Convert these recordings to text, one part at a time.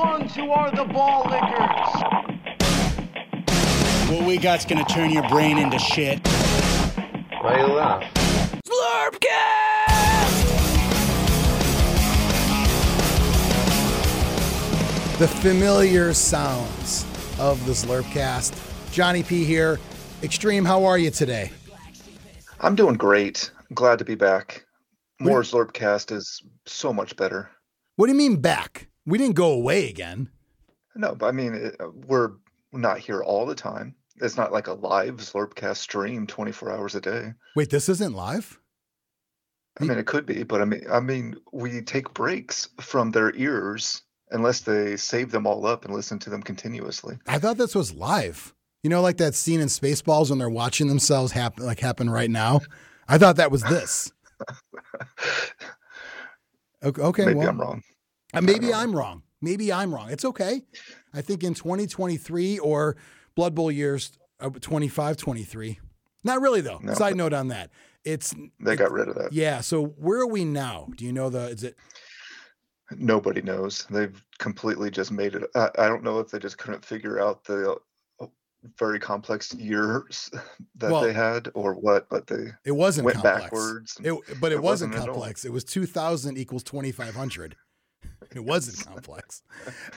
ones who are the ball lickers. What we got's gonna turn your brain into shit. Why you laugh? Zlurpcast! The familiar sounds of the Zlurpcast. Jonny P here. Xtreme, how are you today? I'm doing great. glad to be back. More Zlurpcast is so much better. What do you mean back? We didn't go away again. No, but I mean, it, we're not here all the time. It's not like a live Zlurpcast stream 24 hours a day. Wait, this isn't live? I mean, it could be, but I mean, I mean, we take breaks from their ears unless they save them all up and listen to them continuously. I thought this was live. You know, like that scene in Spaceballs when they're watching themselves happen, like happen right now. I thought that was this. Okay, okay Maybe well, I'm wrong. Uh, maybe I'm wrong. Maybe I'm wrong. It's okay. I think in 2023 or Blood Bowl years, uh, 25, 23. Not really though. No. Side note on that. It's They got rid of that. yeah. So where are we now? Do you know the? Is it? Nobody knows. They've completely just made it. I, I don't know if they just couldn't figure out the uh, very complex years that Well, they had or what, but they It wasn't went complex. backwards. It, but it, It wasn't, wasn't complex. It was 2000 equals 2500. It wasn't complex.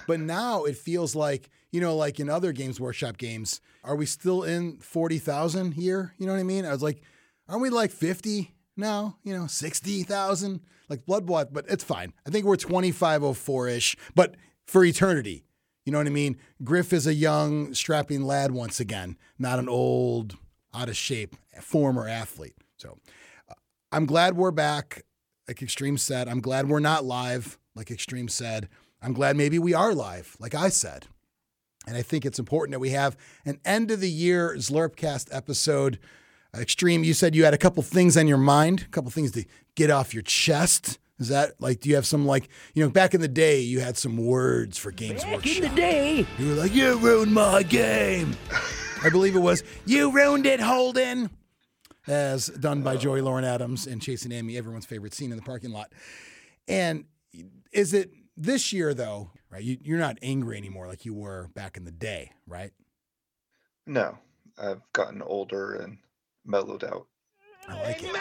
But now it feels like, you know, like in other Games Workshop games, are we still in 40,000 here? You know what I mean? I was like, aren't we like 50 now? You know, 60,000? Like Blood but it's fine. I think we're 2504 ish, but for eternity. You know what I mean? Griff is a young, strapping lad once again, not an old, out of shape former athlete. So uh, I'm glad we're back, like Xtreme said. I'm glad we're not live, like Xtreme said. I'm glad maybe we are live, like I said. And I think it's important that we have an end of the year Zlurpcast episode. Xtreme, you said you had a couple things on your mind, a couple things to get off your chest. Is that like, do you have some like, you know, back in the day, you had some words for Games back Workshop. In the day. You were like, you ruined my game. I believe it was, you ruined it, Holden. As done by oh. Joey Lauren Adams and Chasing Amy, everyone's favorite scene in the parking lot. And is it this year, though, right? You, you're not angry anymore like you were back in the day, right? No, I've gotten older and mellowed out. I like it.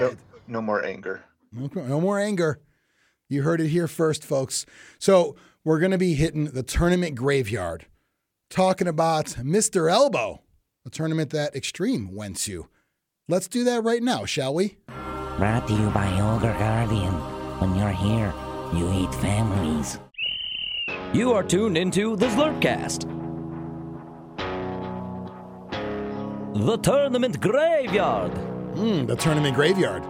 No, no more anger. Okay, No more anger. You heard it here first, folks. So we're going to be hitting the tournament graveyard, talking about Mr. Elbow, a tournament that Xtreme went to. Let's do that right now, shall we? Brought to you by Ogre Guardian. When you're here, you eat families. You are tuned into the Zlurpcast. The Tournament Graveyard. Mm, the tournament graveyard.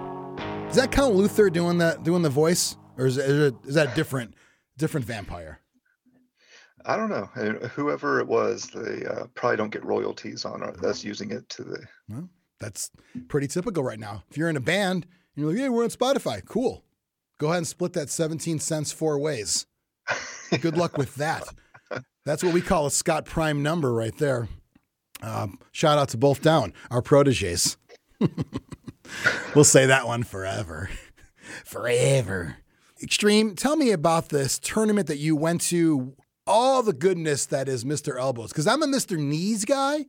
Does that count Luther doing that, doing the voice, or is, is, it, is that different, different vampire? I don't know. Uh, Whoever it was, they uh, probably don't get royalties on us using it to the. Well, that's pretty typical right now. If you're in a band and you're like, "Hey, we're on Spotify," cool. Go ahead and split that 17 cents four ways. Good luck with that. That's what we call a Scott Prime number right there. Um, shout out to both down, our proteges. we'll say that one forever. forever. Xtreme, tell me about this tournament that you went to, all the goodness that is Mr. Elbows. Because I'm a Mr. Knees guy,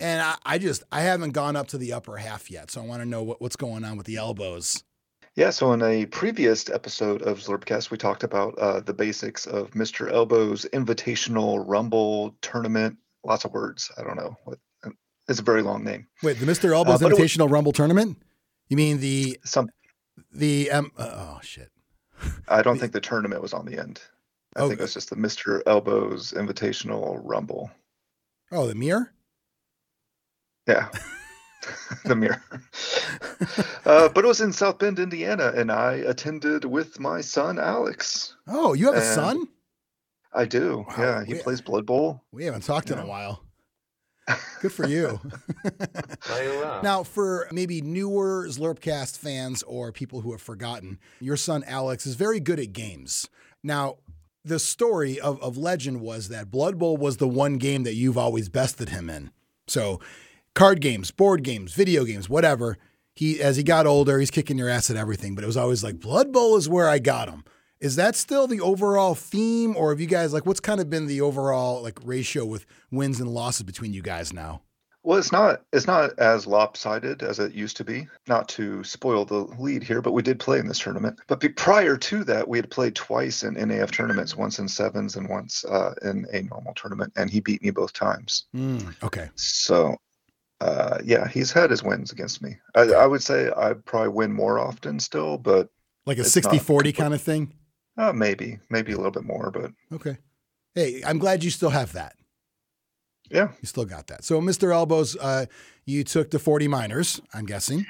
and I, I just I haven't gone up to the upper half yet. So I want to know what, what's going on with the elbows. Yeah, so in a previous episode of Zlurpcast, we talked about uh, the basics of Mr. Elbow's Invitational Rumble Tournament. Lots of words. I don't know. It's a very long name. Wait, the Mr. Elbows wa- Invitational Rumble Tournament? You mean the Some the um, uh, oh shit. I don't think the tournament was on the end. I Oh, think it was just the Mr. Elbow's Invitational Rumble. Oh, the mirror? Yeah. the mirror. uh, but it was in South Bend, Indiana, and I attended with my son Alex. Oh, you have a son? I do. Wow, yeah, he we- plays Blood Bowl. We haven't talked in a while. Good for you. Why you laugh? now, for maybe newer Zlurpcast fans or people who have forgotten, your son Alex is very good at games. Now, the story of, of legend was that Blood Bowl was the one game that you've always bested him in. So, card games, board games, video games, whatever. He, as he got older, he's kicking your ass at everything. But it was always like Blood Bowl is where I got him. Is that still the overall theme, or have you guys like what's kind of been the overall like ratio with wins and losses between you guys now? Well, it's not it's not as lopsided as it used to be. Not to spoil the lead here, but we did play in this tournament. But be, prior to that, we had played twice in NAF tournaments, once in sevens and once uh, in a normal tournament, and he beat me both times. Mm, okay. So, uh, yeah, he's had his wins against me. I, I would say I probably win more often still, but Like a It's 60 not 40 complete- kind of thing? uh, maybe maybe a little bit more. But Okay. Hey, I'm glad you still have that. yeah, You still got that. So, Mr. Elbows, uh, you took the 40 miners, I'm guessing.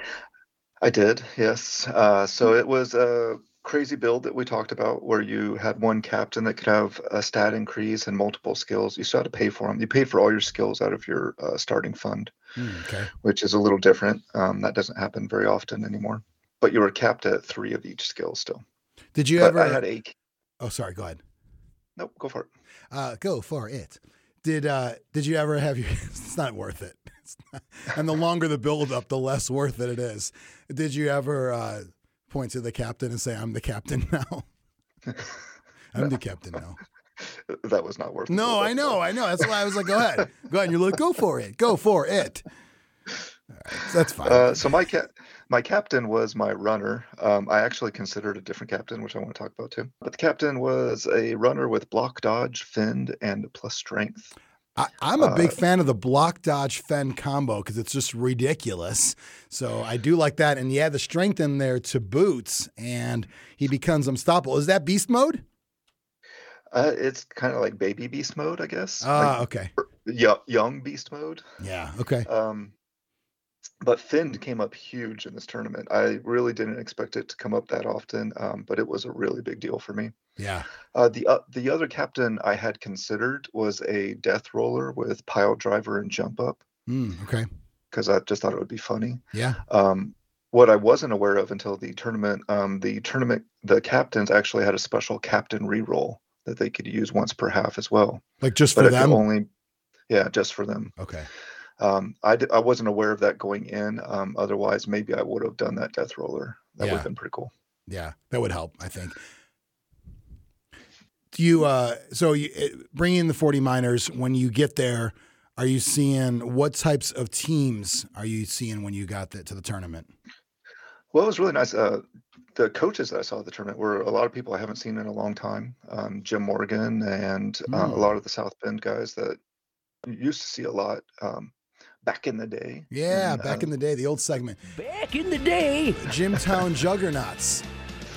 I did. Yes. Uh, so it was a crazy build that we talked about, where you had one captain that could have a stat increase and multiple skills. You still had to pay for them. You paid for all your skills out of your uh, starting fund. Hmm, okay. which is a little different. Um, that doesn't happen very often anymore. But you were capped at three of each skill still. Did you But ever? I had eight. oh, sorry. Go ahead. Nope, go for it. Uh, go for it. Did uh, Did you ever have your? It's not worth it. Not, and the longer the build up, the less worth it it is. Did you ever uh, point to the captain and say, "I'm the captain now"? I'm the captain now. That was not worth. No, I know. I know. That's why I was like, "Go ahead, go ahead." And you're like, "Go for it, go for it." Right, that's fine. Uh, so my ca- my captain was my runner. Um, I actually considered a different captain, which I want to talk about too. But the captain was a runner with block, dodge, fend, and plus strength. I, I'm a big uh, fan of the block dodge fend combo because it's just ridiculous. So I do like that. And you add the strength in there to boots, and he becomes unstoppable. Is that beast mode? Uh, it's kind of like baby beast mode, I guess. Ah, okay. like, yo- young beast mode. Yeah. Okay. Um, but Fend came up huge in this tournament. I really didn't expect it to come up that often, um, but it was a really big deal for me. Yeah. Uh, the uh, the other captain I had considered was a death roller with pile driver and jump up Mm, okay. because I just thought it would be funny. Yeah. Um, what I wasn't aware of until the tournament, um, the tournament, the captains actually had a special captain reroll that they could use once per half as well. Like just But for them. only, yeah, just for them. okay. Um, I, d- I wasn't aware of that going in. Um, otherwise, maybe I would have done that death roller. That would have been pretty cool. Yeah, that would help. I think. Do you? Uh, so you bring in the forty miners. When you get there, are you seeing what types of teams are you seeing when you got the, to the tournament? Well, it was really nice. Uh, the coaches that I saw at the tournament were a lot of people I haven't seen in a long time. Um, Jim Morgan and uh, Mm. a lot of the South Bend guys that you used to see a lot um, back in the day. Yeah, And, back uh, in the day, the old segment, Back in the day. Jimtown Juggernauts.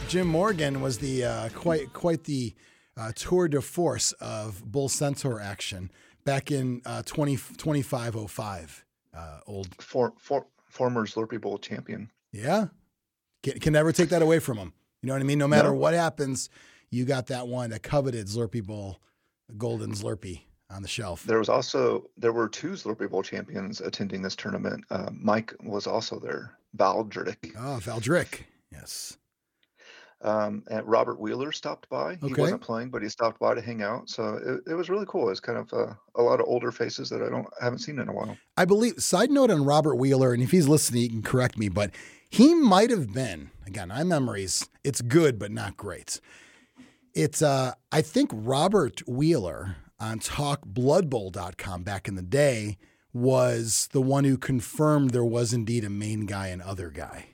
Jim Morgan was the uh, quite quite the uh, tour de force of Bull Centaur action back in uh, 20, 2505. Uh, old for, for, former Zlurpee Bowl champion. Yeah. Can, can never take that away from him. You know what I mean? No matter No. what happens, you got that one, that coveted Zlurpee Bowl, Golden Zlurpee on the shelf. There was also there were two Zlurpee Bowl champions attending this tournament. Uh, Mike was also there. Valdrick. Oh, Valdrick. Yes. Um, and Robert Wheeler stopped by. He Okay. wasn't playing, but he stopped by to hang out. So it, it was really cool. It's kind of uh, a lot of older faces that I don't haven't seen in a while. I believe, side note on Robert Wheeler, and if he's listening, he can correct me, but he might have been, again, my memories, it's good, but not great. It's, uh, I think Robert Wheeler on talkbloodbowl.com back in the day was the one who confirmed there was indeed a main guy and other guy.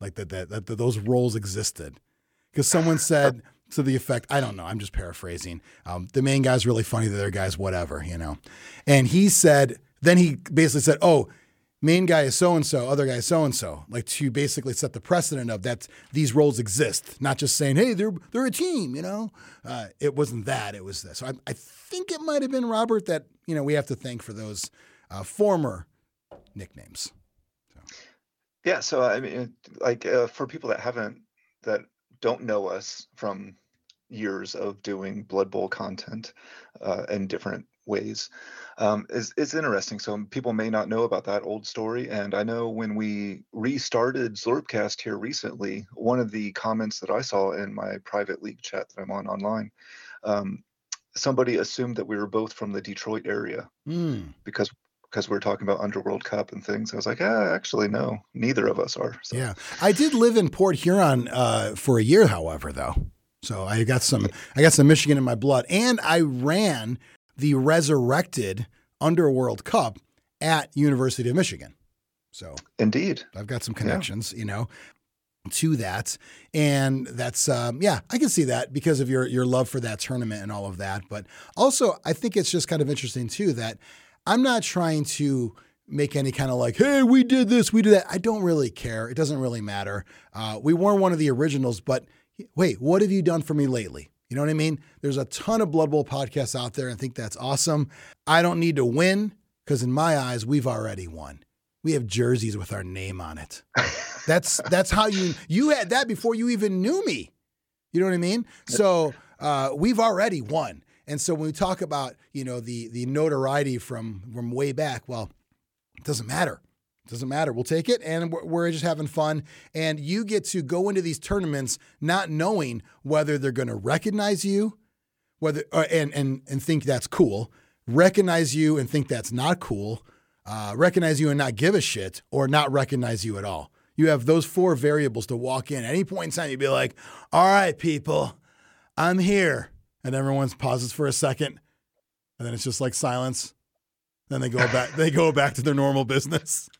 Like that, that, that, that those roles existed. Because someone said to the effect, I don't know, I'm just paraphrasing. Um, the main guy's really funny, the other guy's whatever, you know. And he said, then he basically said, oh, main guy is so and so, other guy is so and so, like to basically set the precedent of that these roles exist, not just saying, hey, they're they're a team, you know. Uh, it wasn't that; it was this. So I, I think it might have been Robert that you know we have to thank for those uh, former nicknames. Yeah. So I mean, like uh, for people that haven't that don't know us from years of doing Blood Bowl content uh, in different ways, um, is it's interesting. So people may not know about that old story. And I know when we restarted Zlurpcast here recently, one of the comments that I saw in my private league chat that I'm on online, um, somebody assumed that we were both from the Detroit area Hmm. because because we are talking about Underworld Cup and things. I was like, ah, actually, no, neither of us are. So. Yeah, I did live in Port Huron uh, for a year, however, though. So I got some I got some Michigan in my blood. And I ran the resurrected Underworld Cup at University of Michigan. So Indeed. I've got some connections, you know, to that, and that's um, yeah, I can see that because of your your love for that tournament and all of that. But also, I think it's just kind of interesting too that I'm not trying to make any kind of like, hey, we did this, we did that. I don't really care. It doesn't really matter. Uh, we weren't one of the originals, but wait, what have you done for me lately? You know what I mean? There's a ton of Blood Bowl podcasts out there. I think that's awesome. I don't need to win because in my eyes, we've already won. We have jerseys with our name on it. That's that's how you you had that before you even knew me. You know what I mean? So uh, we've already won. And so when we talk about you know the the notoriety from from way back, well, it doesn't matter. Doesn't matter. We'll take it, and we're, we're just having fun. And you get to go into these tournaments not knowing whether they're going to recognize you, whether uh, and and and think that's cool, recognize you and think that's not cool, uh, recognize you and not give a shit, or not recognize you at all. You have those four variables to walk in. At any point in time, you'd be like, "All right, people, I'm here," and everyone pauses for a second, and then it's just like silence. Then they go back. they go back to their normal business.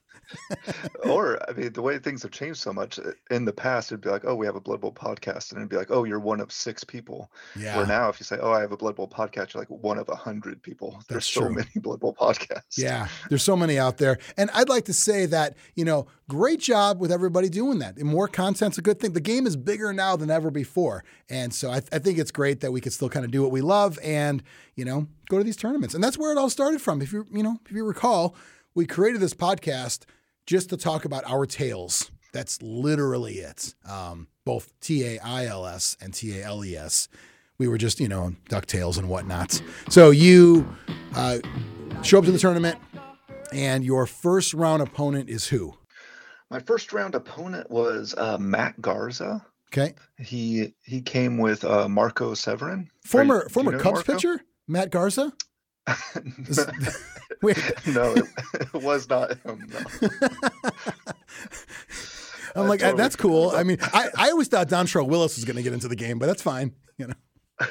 Or I mean, the way things have changed so much uh, in the past, it'd be like, oh, we have a Blood Bowl podcast, and it'd be like, oh, you're one of six people. Yeah. Where now, if you say, oh, I have a Blood Bowl podcast, you're like one of a hundred people. There's That's so true. many Blood Bowl podcasts. Yeah, there's so many out there. And I'd like to say that, you know, great job with everybody doing that. And more content's a good thing. The game is bigger now than ever before. And so I, I think it's great that we can still kind of do what we love and, you know, go to these tournaments. And that's where it all started from. If you, you know, if you recall, we created this podcast just to talk about our tales. That's literally it. Um, both T A I L S and T A L E S. We were just, you know, DuckTales and whatnot. So you uh, show up to the tournament, and your first round opponent is who? My first round opponent was uh, Matt Garza. Okay, He he came with uh, Marco Severin. Are you- former you former know Cubs Marco? pitcher Matt Garza. Is- Wait, no, it, it was not him. No. I'm I like totally that's cool. I mean, I, I always thought Dontrelle Willis was going to get into the game, but that's fine. You know,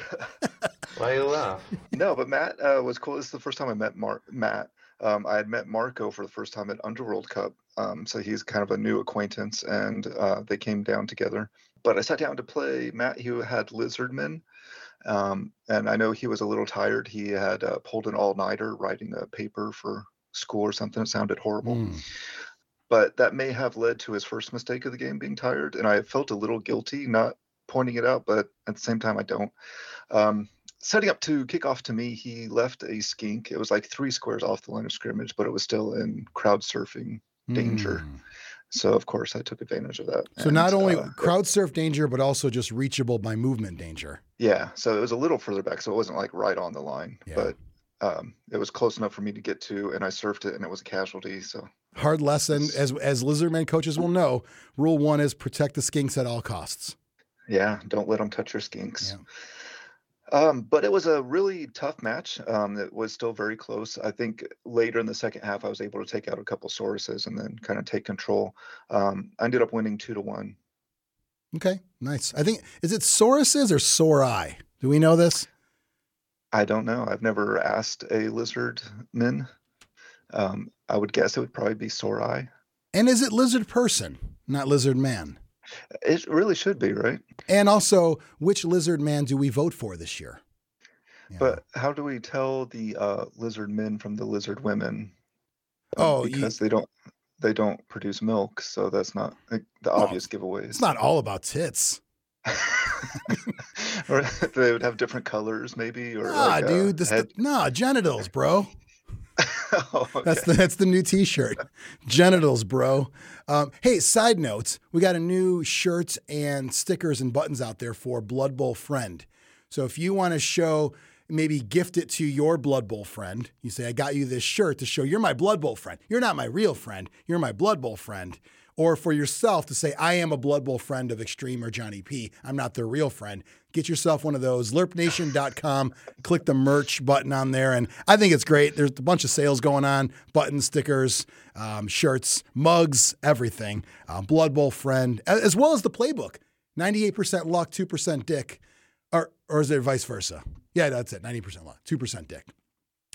Why you laugh? no, but Matt uh, was cool. This is the first time I met Mar- Matt. Um, I had met Marco for the first time at Underworld Cup, um, so he's kind of a new acquaintance, and uh, they came down together. But I sat down to play Matt. who had Lizardman, um, and I know he was a little tired. He had uh, pulled an all-nighter writing a paper for school or something. It sounded horrible. Mm. but that may have led to his first mistake of the game being tired and i felt a little guilty not pointing it out but at the same time i don't um, setting up to kick off to me he left a skink it was like three squares off the line of scrimmage but it was still in crowd surfing danger Mm. So of course i took advantage of that So not only uh, crowd surf danger, but also just reachable by movement danger. yeah so it was a little further back so it wasn't like right on the line Yeah. but um, it was close enough for me to get to and i surfed it and it was a casualty so Hard lesson, as as lizardman coaches will know. Rule one is protect the skinks at all costs. Yeah, don't let them touch your skinks. Yeah. Um, but it was a really tough match. Um, it was still very close. I think later in the second half, I was able to take out a couple sources and then kind of take control. Um, I ended up winning two to one. Okay, nice. I think is it Sauruses or Sorai? Do we know this? I don't know. I've never asked a lizard min. Um, I would guess it would probably be Sorai. And is it lizard person, not lizard man? It really should be, right? And also, which lizard man do we vote for this year? You know? But how do we tell the uh, lizard men from the lizard women? Um, Oh, you- because they don't they don't produce milk, so that's not like, the Well, obvious giveaways. it's not all about tits. or they would have different colors, maybe. Or Nah, like, uh, dude, this head- nah genitals, bro. Oh, That's the that's the new T-shirt. Genitals, bro. Um, hey, side note: we got a new shirt and stickers and buttons out there for Blood Bowl friend. So if you want to show, maybe gift it to your Blood Bowl friend. You say, "I got you this shirt to show you're my Blood Bowl friend. You're not my real friend. You're my Blood Bowl friend." Or for yourself to say, I am a Blood Bowl friend of Xtreme or Jonny P. I'm not their real friend. Get yourself one of those. ZlurpNation.com. click the merch button on there. And I think it's great. There's a bunch of sales going on buttons, stickers, um, shirts, mugs, everything. Uh, Blood Bowl friend, as well as the playbook 98% luck, 2% dick. Or or is it vice versa? Yeah, that's it. Ninety percent luck, two percent dick.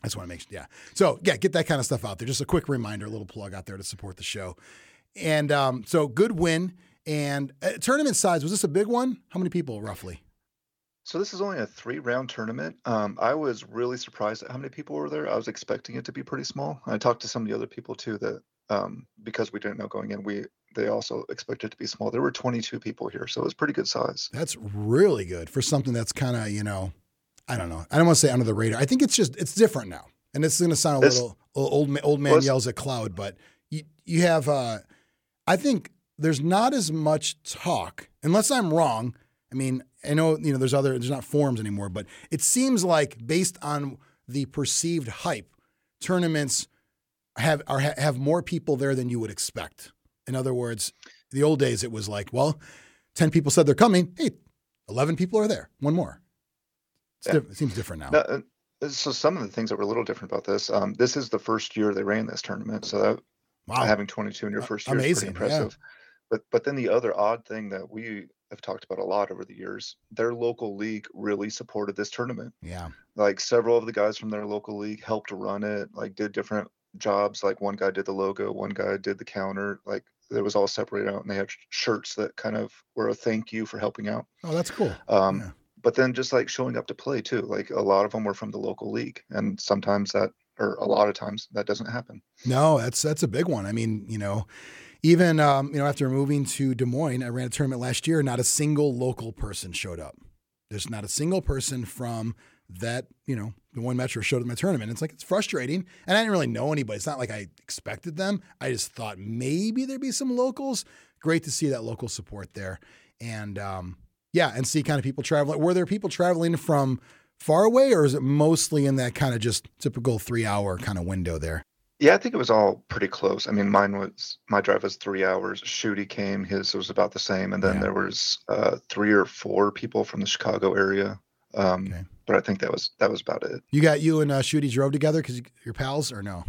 I just want to make sure. Yeah. So yeah, get that kind of stuff out there. Just a quick reminder, a little plug out there to support the show. And um, so good win. And uh, tournament size was this a big one? How many people roughly? So this is only a three round tournament. Um, I was really surprised at how many people were there. I was expecting it to be pretty small. I talked to some of the other people too that um, because we didn't know going in, we they also expected it to be small. There were 22 people here, so it was pretty good size. That's really good for something that's kind of you know, I don't know. I don't want to say under the radar. I think it's just it's different now, and it's going to sound a little, little old old man Well, yells at cloud, but you you have. uh I think there's not as much talk, unless I'm wrong. I mean, I know you know there's other there's not forums anymore, but it seems like based on the perceived hype, tournaments have are have more people there than you would expect. In other words, the old days it was like, well, ten people said they're coming. Hey, eleven people are there. One more. It's Yeah. diff- it seems different now. No, uh, so some of the things that were a little different about this, um, this is the first year they ran this tournament, so that wow. having 22 in your first year is amazing, pretty yeah. impressive. But but then the other odd thing that we have talked about a lot over the years, their local league really supported this tournament. yeah. Like several of the guys from their local league helped run it, like did different jobs. Like one guy did the logo, one guy did the counter. Like it was all separated out, and they had shirts that kind of were a thank you for helping out. Oh, that's cool. Um, Yeah. But then just like showing up to play too, like a lot of them were from the local league, and sometimes that, or a lot of times that doesn't happen. No, that's that's a big one. I mean, you know, even um, you know after moving to Des Moines, I ran a tournament last year. Not a single local person showed up. There's not a single person from that you know the one metro showed up in my tournament. It's like it's frustrating, and I didn't really know anybody. It's not like I expected them. I just thought maybe there'd be some locals. Great to see that local support there, and um, yeah, and see kind of people traveling. Were there people traveling from far away, or is it mostly in that kind of just typical three hour kind of window there? Yeah, I think it was all pretty close. I mean, mine was my drive was three hours. Shooty came, his was about the same, and then Yeah. there was uh, three or four people from the Chicago area. Um, Okay. But I think that was that was about it. You got you and uh, Shooty drove together because you're pals or no?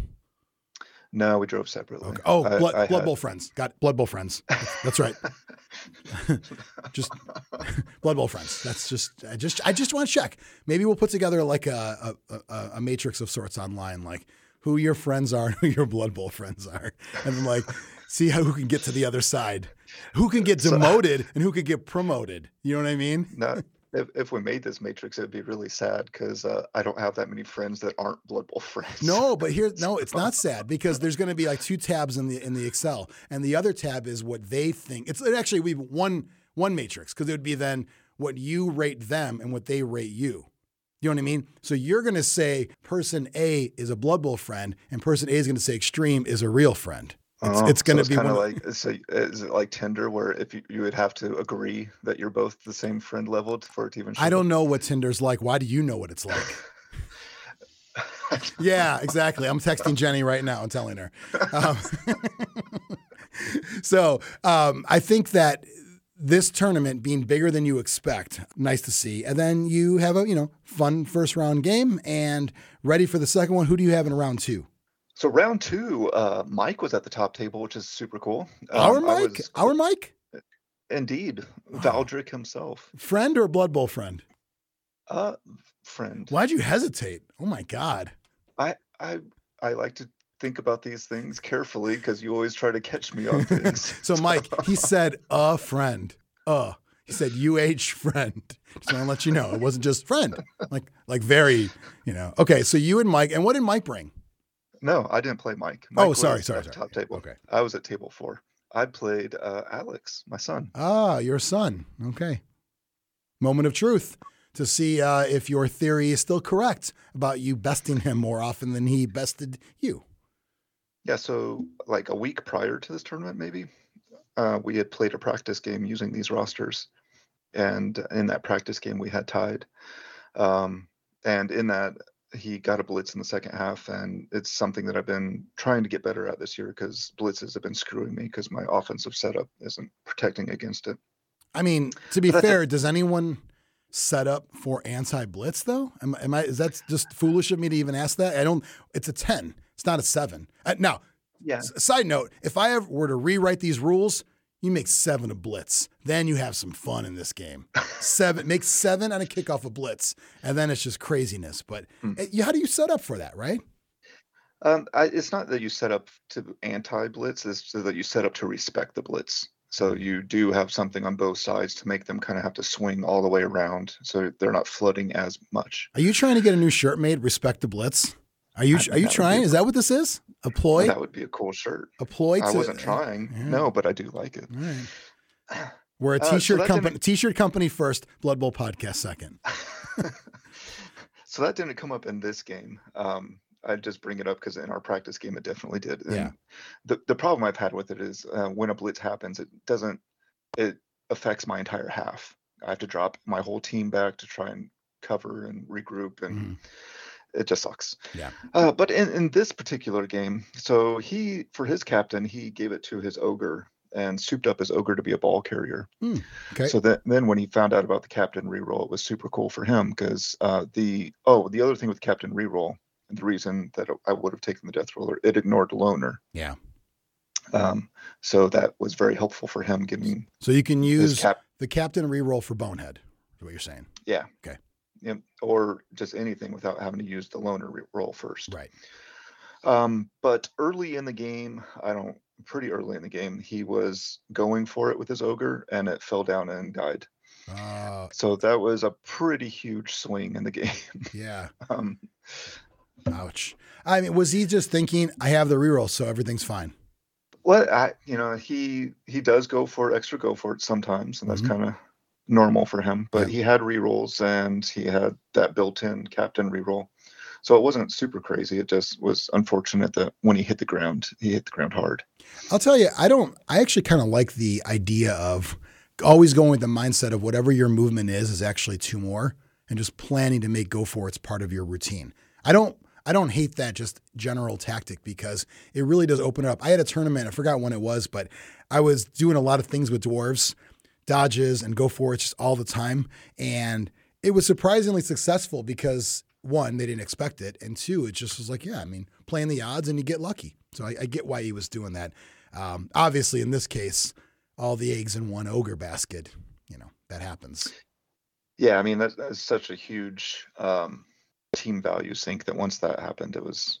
No, we drove separately. Okay. Oh, I- blood, I blood had- bowl friends. Got blood bowl friends. That's, right. just blood bowl friends. That's just I just I just want to check. Maybe we'll put together like a a, a a matrix of sorts online, like who your friends are, and who your blood bowl friends are, and then like see how who can get to the other side, who can get demoted, and who can get promoted. You know what I mean? No, if, if we made this matrix, it'd be really sad because uh, I don't have that many friends that aren't Blood Bowl friends. No, but here, no, it's not sad because there's going to be like two tabs in the in the Excel, and the other tab is what they think. It's it actually we one one matrix because it would be then what you rate them and what they rate you. You know what I mean? So you're going to say person A is a Blood Bowl friend, and person A is going to say Xtreme is a real friend. It's, Oh, it's going so to be kind of like so is it like Tinder where if you, you would have to agree that you're both the same friend level for it to even? I don't know what Tinder's like. Why do you know what it's like? yeah, exactly. I'm texting Jenny right now and telling her. Um, so um, I think that this tournament being bigger than you expect, nice to see. And then you have a you know fun first round game and ready for the second one. Who do you have in round two? So round two, uh, Mike was at the top table, which is super cool. our Um, I Mike, was- our Mike, indeed, Valdrick himself, friend or Blood Bowl friend? uh, friend. Why'd you hesitate? Oh my God. I I I like to think about these things carefully because you always try to catch me on things. So Mike, he said a friend. Uh. He said UH friend. Just want to let you know. It wasn't just friend. Like like very, you know. Okay, so you and Mike, and what did Mike bring? No, I didn't play Mike. Oh, sorry, sorry, sorry. Top table. Okay. I was at table four. I played uh, Alex, my son. Ah, your son. Okay. Moment of truth to see uh, if your theory is still correct about you besting him more often than he bested you. Yeah, so like a week prior to this tournament, maybe uh, we had played a practice game using these rosters, and in that practice game we had tied. Um, and in that, he got a blitz in the second half, and it's something that I've been trying to get better at this year because blitzes have been screwing me because my offensive setup isn't protecting against it. I mean, to be But that's a- fair, does anyone set up for anti-blitz though? Am, am I? Is that just foolish of me to even ask that? I don't. It's a ten. It's not a seven. Uh, now, Yeah. s- side note: if I ever were to rewrite these rules, You make seven a blitz, then you have some fun in this game. Seven, make seven on a kickoff a blitz, and then it's just craziness. But Hmm. you- how do you set up for that, right? Um, I, it's not that you set up to anti-blitz; it's so that you set up to respect the blitz. So you do have something on both sides to make them kind of have to swing all the way around, so they're not flooding as much. Are you trying to get a new shirt made? Respect the blitz. Are you I are you trying? Is that what this is? A ploy? That would be a cool shirt. A ploy? I wasn't trying, yeah. no, but I do like it. Right. We're a Uh, so t-shirt company. T-shirt company first. Blood Bowl podcast second. so that didn't come up in this game. Um, I just bring it up because in our practice game, it definitely did. And Yeah. The the problem I've had with it is uh, when a blitz happens, it doesn't. It affects my entire half. I have to drop my whole team back to try and cover and regroup, and Mhm. It just sucks. Yeah. Uh, but in, in this particular game, so he for his captain, he gave it to his ogre and souped up his ogre to be a ball carrier. Okay. So that, then when he found out about the captain reroll, it was super cool for him because uh, the oh the other thing with captain reroll, and the reason that I would have taken the death roller, it ignored loner. Yeah. Um, so that was very helpful for him getting So you can use cap. the captain reroll for bonehead. Is what you're saying? Yeah. Okay. Or just anything without having to use the loner roll first. Right. Um, but early in the game, I don't pretty early in the game, he was going for it with his ogre and it fell down and died. Uh, So that was a pretty huge swing in the game. yeah. um, Ouch. I mean, was he just thinking, I have the reroll, so everything's fine? well, I, you know, he he does go for extra go for it sometimes, and that's Mhm. kind of normal for him. But Yeah. he had rerolls and he had that built-in captain reroll. So it wasn't super crazy. It just was unfortunate that when he hit the ground, he hit the ground hard. I'll tell you, I don't, I actually kind of like the idea of always going with the mindset of whatever your movement is, is actually two more and just planning to make go for it's part of your routine. I don't, I don't hate that just general tactic because it really does open it up. I had a tournament, I forgot when it was, but I was doing a lot of things with dwarves, dodges and go for it just all the time. And it was surprisingly successful because one, they didn't expect it. And two, it just was like, yeah, I mean, playing the odds and you get lucky. So I, I get why he was doing that. Um, obviously, in this case, all the eggs in one ogre basket, you know, that happens. Yeah, I mean that, that's such a huge um, team value sink that once that happened, it was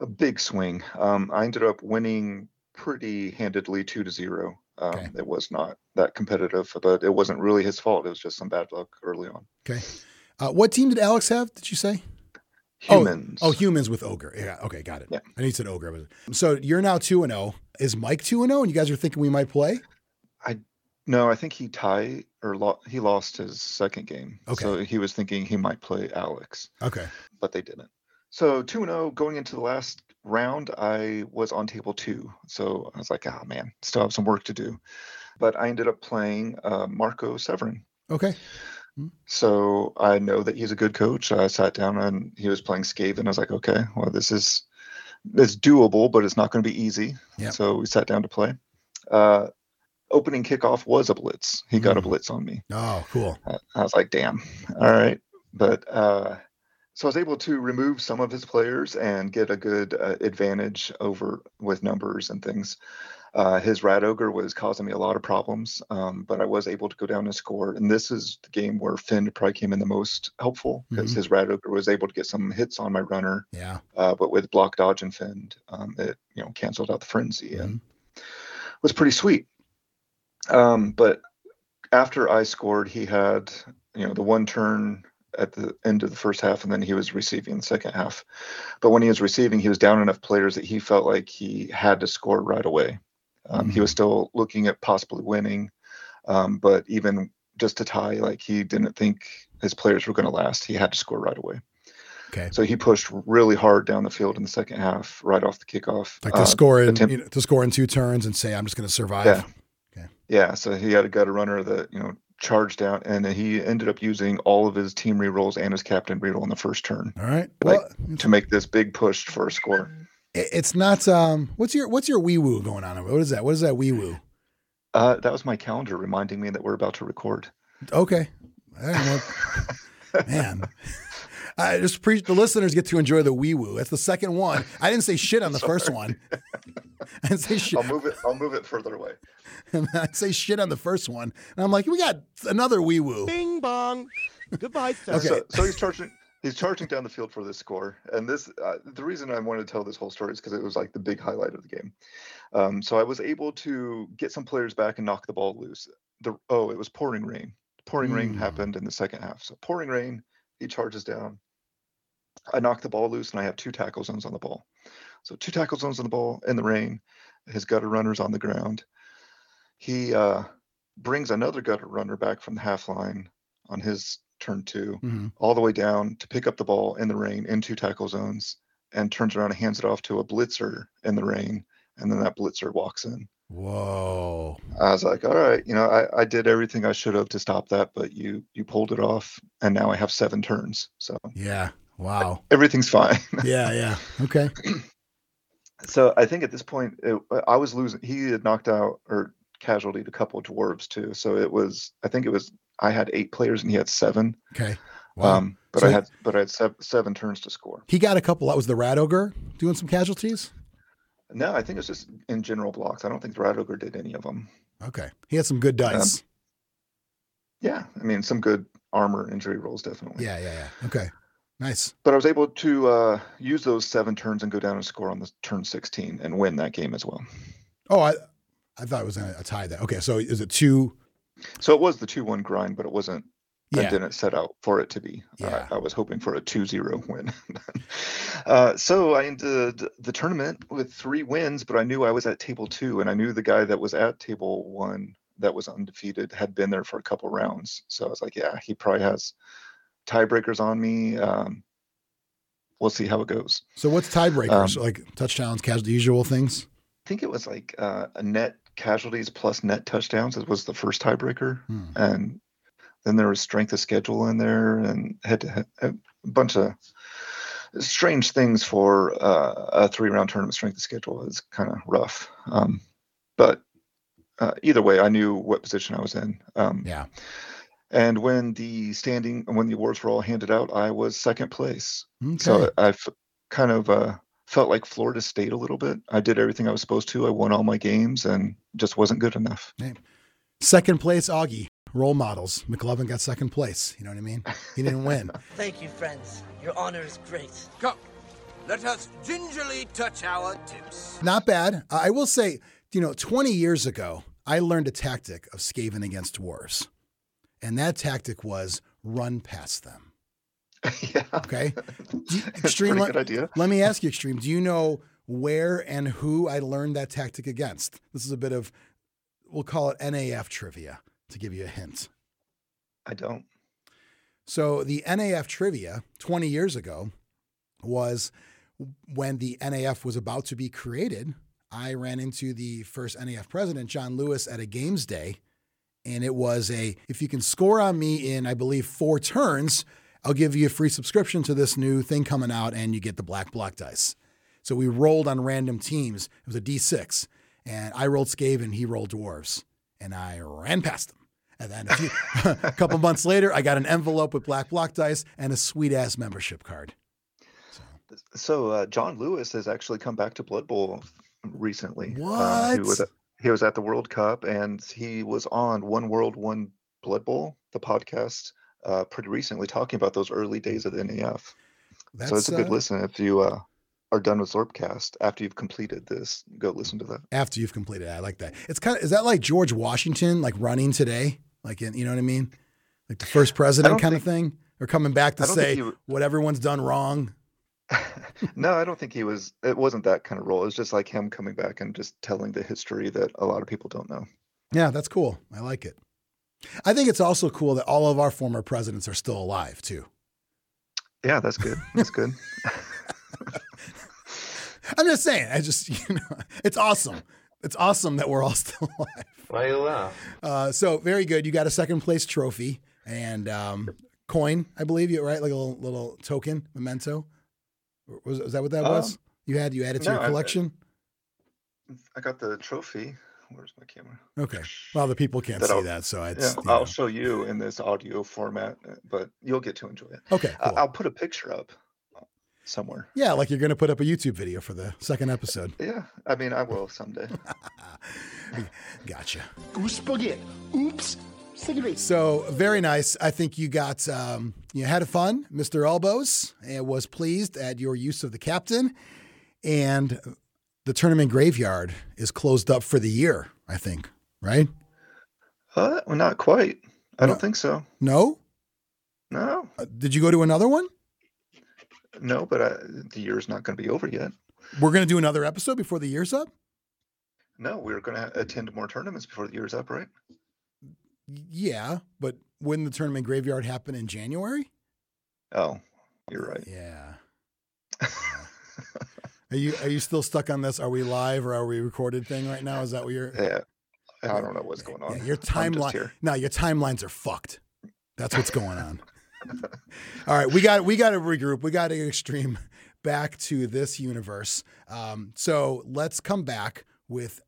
a big swing. Um, I ended up winning pretty handedly, two to zero. Um, Okay. It was not that competitive, but it wasn't really his fault. It was just some bad luck early on. Okay. Uh, what team did Alex have? Did you say? Oh, Humans. Oh, humans with ogre. Yeah. Okay, got it. Yeah. I need to ogre. So you're now two and zero. Is Mike two and zero? And you guys are thinking we might play? I no, I think he tied or lo- he lost his second game. Okay. So he was thinking he might play Alex. Okay. but they didn't. So 2 0 going into the last round, I was on table two. So I was like, oh man, still have some work to do. But I ended up playing uh, Marco Severin. Okay. So I know that he's a good coach. I sat down and he was playing Skaven. I was like, okay, well, this is it's doable, but it's not going to be easy. Yep. So we sat down to play. Uh, opening kickoff was a blitz. He got a Mm. blitz on me. Oh, cool. I I was like, damn. All right. But uh, so I was able to remove some of his players and get a good uh, advantage over with numbers and things. Uh, his Rat Ogre was causing me a lot of problems, um, but I was able to go down and score. And this is the game where Fend probably came in the most helpful because Mhm. his Rat Ogre was able to get some hits on my runner. Yeah. Uh, but with block, dodge, and Fend, um, it you know canceled out the frenzy and was pretty sweet. Um, but after I scored, he had you know the one turn at the end of the first half, and then he was receiving the second half. But when he was receiving, he was down enough players that he felt like he had to score right away. Um, He was still looking at possibly winning, um, but even just to tie, like he didn't think his players were going to last. He had to score right away. Okay. So he pushed really hard down the field in the second half, right off the kickoff. Like to Uh, score in attempt- you know, to score in two turns and say I'm just going to survive. Yeah. Okay. Yeah, so he had a gutter runner that you know charged out, and he ended up using all of his team rerolls and his captain reroll in the first turn All right. Like- Well, to make this big push for a score. it's not. Um. What's your What's your wee woo going on? What is that? What is that wee woo? Uh, that was my calendar reminding me that we're about to record. Okay. I don't know. Man. I just appreciate the listeners get to enjoy the wee woo. That's the second one. I didn't say shit on the first one. I didn't say shit. I'll move it. I'll move it further away. I say shit on the first one, and I'm like, we got another wee woo. Bing bong. Goodbye, sir. Okay. So, so he's charging. He's charging down the field for this score, and this uh, the reason I wanted to tell this whole story is because it was like the big highlight of the game. Um, so I was able to get some players back and knock the ball loose. The oh, it was pouring rain. Pouring rain Mm. happened in the second half. So pouring rain, he charges down. I knock the ball loose, and I have two tackle zones on the ball. So two tackle zones on the ball in the rain. His gutter runners on the ground. He uh, brings another gutter runner back from the half line on his turn two Mhm. all the way down to pick up the ball in the rain in two tackle zones and turns around and hands it off to a blitzer in the rain. And then that blitzer walks in. Whoa. I was like, all right, you know, I, I did everything I should have to stop that, but you you pulled it off and now I have seven turns. So Yeah. Wow. everything's fine. Yeah. Yeah. Okay. so I think at this point it, I was losing he had knocked out or casualtied a couple of dwarves too. So it was I think it was I had eight players and he had seven. Okay. Wow. Um but So- I had but I had seven, seven turns to score. he got a couple. That was the rat ogre doing some casualties. No, I think it's just in general blocks. I don't think the Rat did any of them. Okay. He had some good dice. Yeah, I mean some good armor injury rolls definitely. yeah. Yeah. Yeah. Okay. Nice. But I was able to uh, use those seven turns and go down and score on the turn 16 and win that game as well. Oh, I, I thought it was a, tie. That okay. So is it two? So it was the 2 1 grind, but it wasn't. I Yeah. didn't set out for it to be. Yeah. I, I was hoping for a 2 0 win. uh, so I ended the tournament with three wins, but I knew I was at table two, and I knew the guy that was at table one that was undefeated had been there for a couple rounds. So I was like, yeah, he probably has tiebreakers on me. Um, we'll see how it goes. So what's tiebreakers? Um, like touchdowns, casual, the usual things. I think it was like uh, a net casualties plus net touchdowns. It was the first tiebreaker, Hmm. and then there was strength of schedule in there and head a bunch of strange things for uh, a three round tournament. Strength of schedule is kind of rough, um, but uh, either way, I knew what position I was in. Um, Yeah. And when the standing, when the awards were all handed out, I was second place. Okay. So I kind of uh, felt like Florida State a little bit. I did everything I was supposed to. I won all my games and just wasn't good enough. second place, Augie. Role models. McLovin got second place. You know what I mean? He didn't win. Thank you, friends. Your honor is great. Come, let us gingerly touch our tips. Not bad. I will say, you know, 20 years ago, I learned a tactic of Skaven against dwarves. And that tactic was run past them. yeah. Okay. Do you- That's Xtreme, pretty let, good idea. let me ask you, Xtreme, do you know where and who I learned that tactic against? This is a bit of, we'll call it NAF trivia to give you a hint. I don't. So the NAF trivia 20 years ago was when the NAF was about to be created. I ran into the first NAF president, John Lewis, at a games day. And it was a if you can score on me in, I believe, four turns, I'll give you a free subscription to this new thing coming out and you get the black block dice. So we rolled on random teams. It was a D6. And I rolled Skaven, he rolled dwarves. And I ran past him. And then a, few, a couple months later, I got an envelope with black block dice and a sweet ass membership card. So uh, John Lewis has actually come back to Blood Bowl recently. Uh, he What? was at, he was at the World Cup and he was on One World One Blood Bowl, the podcast, uh, pretty recently talking about those early days of the NAF. That's, so it's a good uh, listen if you uh, are done with Zlurpcast after you've completed this. Go listen to that. after you've completed it. I like that. It's kind of is that like George Washington like running today? Like in, you know what I mean? Like the first president kind of thing? Or coming back to think say w- what everyone's done wrong. no, I don't think he was. It wasn't that kind of role. It was just like him coming back and just telling the history that a lot of people don't know. Yeah, that's cool. I like it. I think it's also cool that all of our former presidents are still alive too. Yeah, that's good. That's good. I'm just saying. I just you know, it's awesome. It's awesome that we're all still alive. Why you laugh? Uh, so very good. You got a second place trophy and um, coin, I believe you right, like a little, little token memento. Was, was that what that was? Um, You had you added to no, your collection. I got the trophy. where's my camera? Okay. Well, the people can't That see I'll- that, so Yeah, it's you I'll show you in this audio format, uh, but you'll get to enjoy it. okay. I- Cool. I'll put a picture up uh, somewhere. yeah, like you're gonna put up a YouTube video for the second episode. Yeah, I mean, I will someday. Gotcha. Goose spaghetti. Oops. So very nice. I think you got um, you had a fun, Mr. Elbows, and was pleased at your use of the captain. And the tournament graveyard is closed up for the year. I think, right? uh, well, not quite. I No. don't think so. No. No, Uh, did you go to another one? No, but I, the year's not going to be over yet. We're gonna do another episode before the year's up. No, we're going to attend more tournaments before the year's up, right? Yeah, but wouldn't the tournament graveyard happen in January? Oh, you're right. Yeah. Are you are you still stuck on this? Are we live or are we recorded thing right now? Is that what you're? yeah, I don't know what's going on. Yeah, your timeline. here. No, your timelines are fucked. That's what's going on. All right, we got we got to regroup. We got to extreme back to this universe. Um, so let's come back with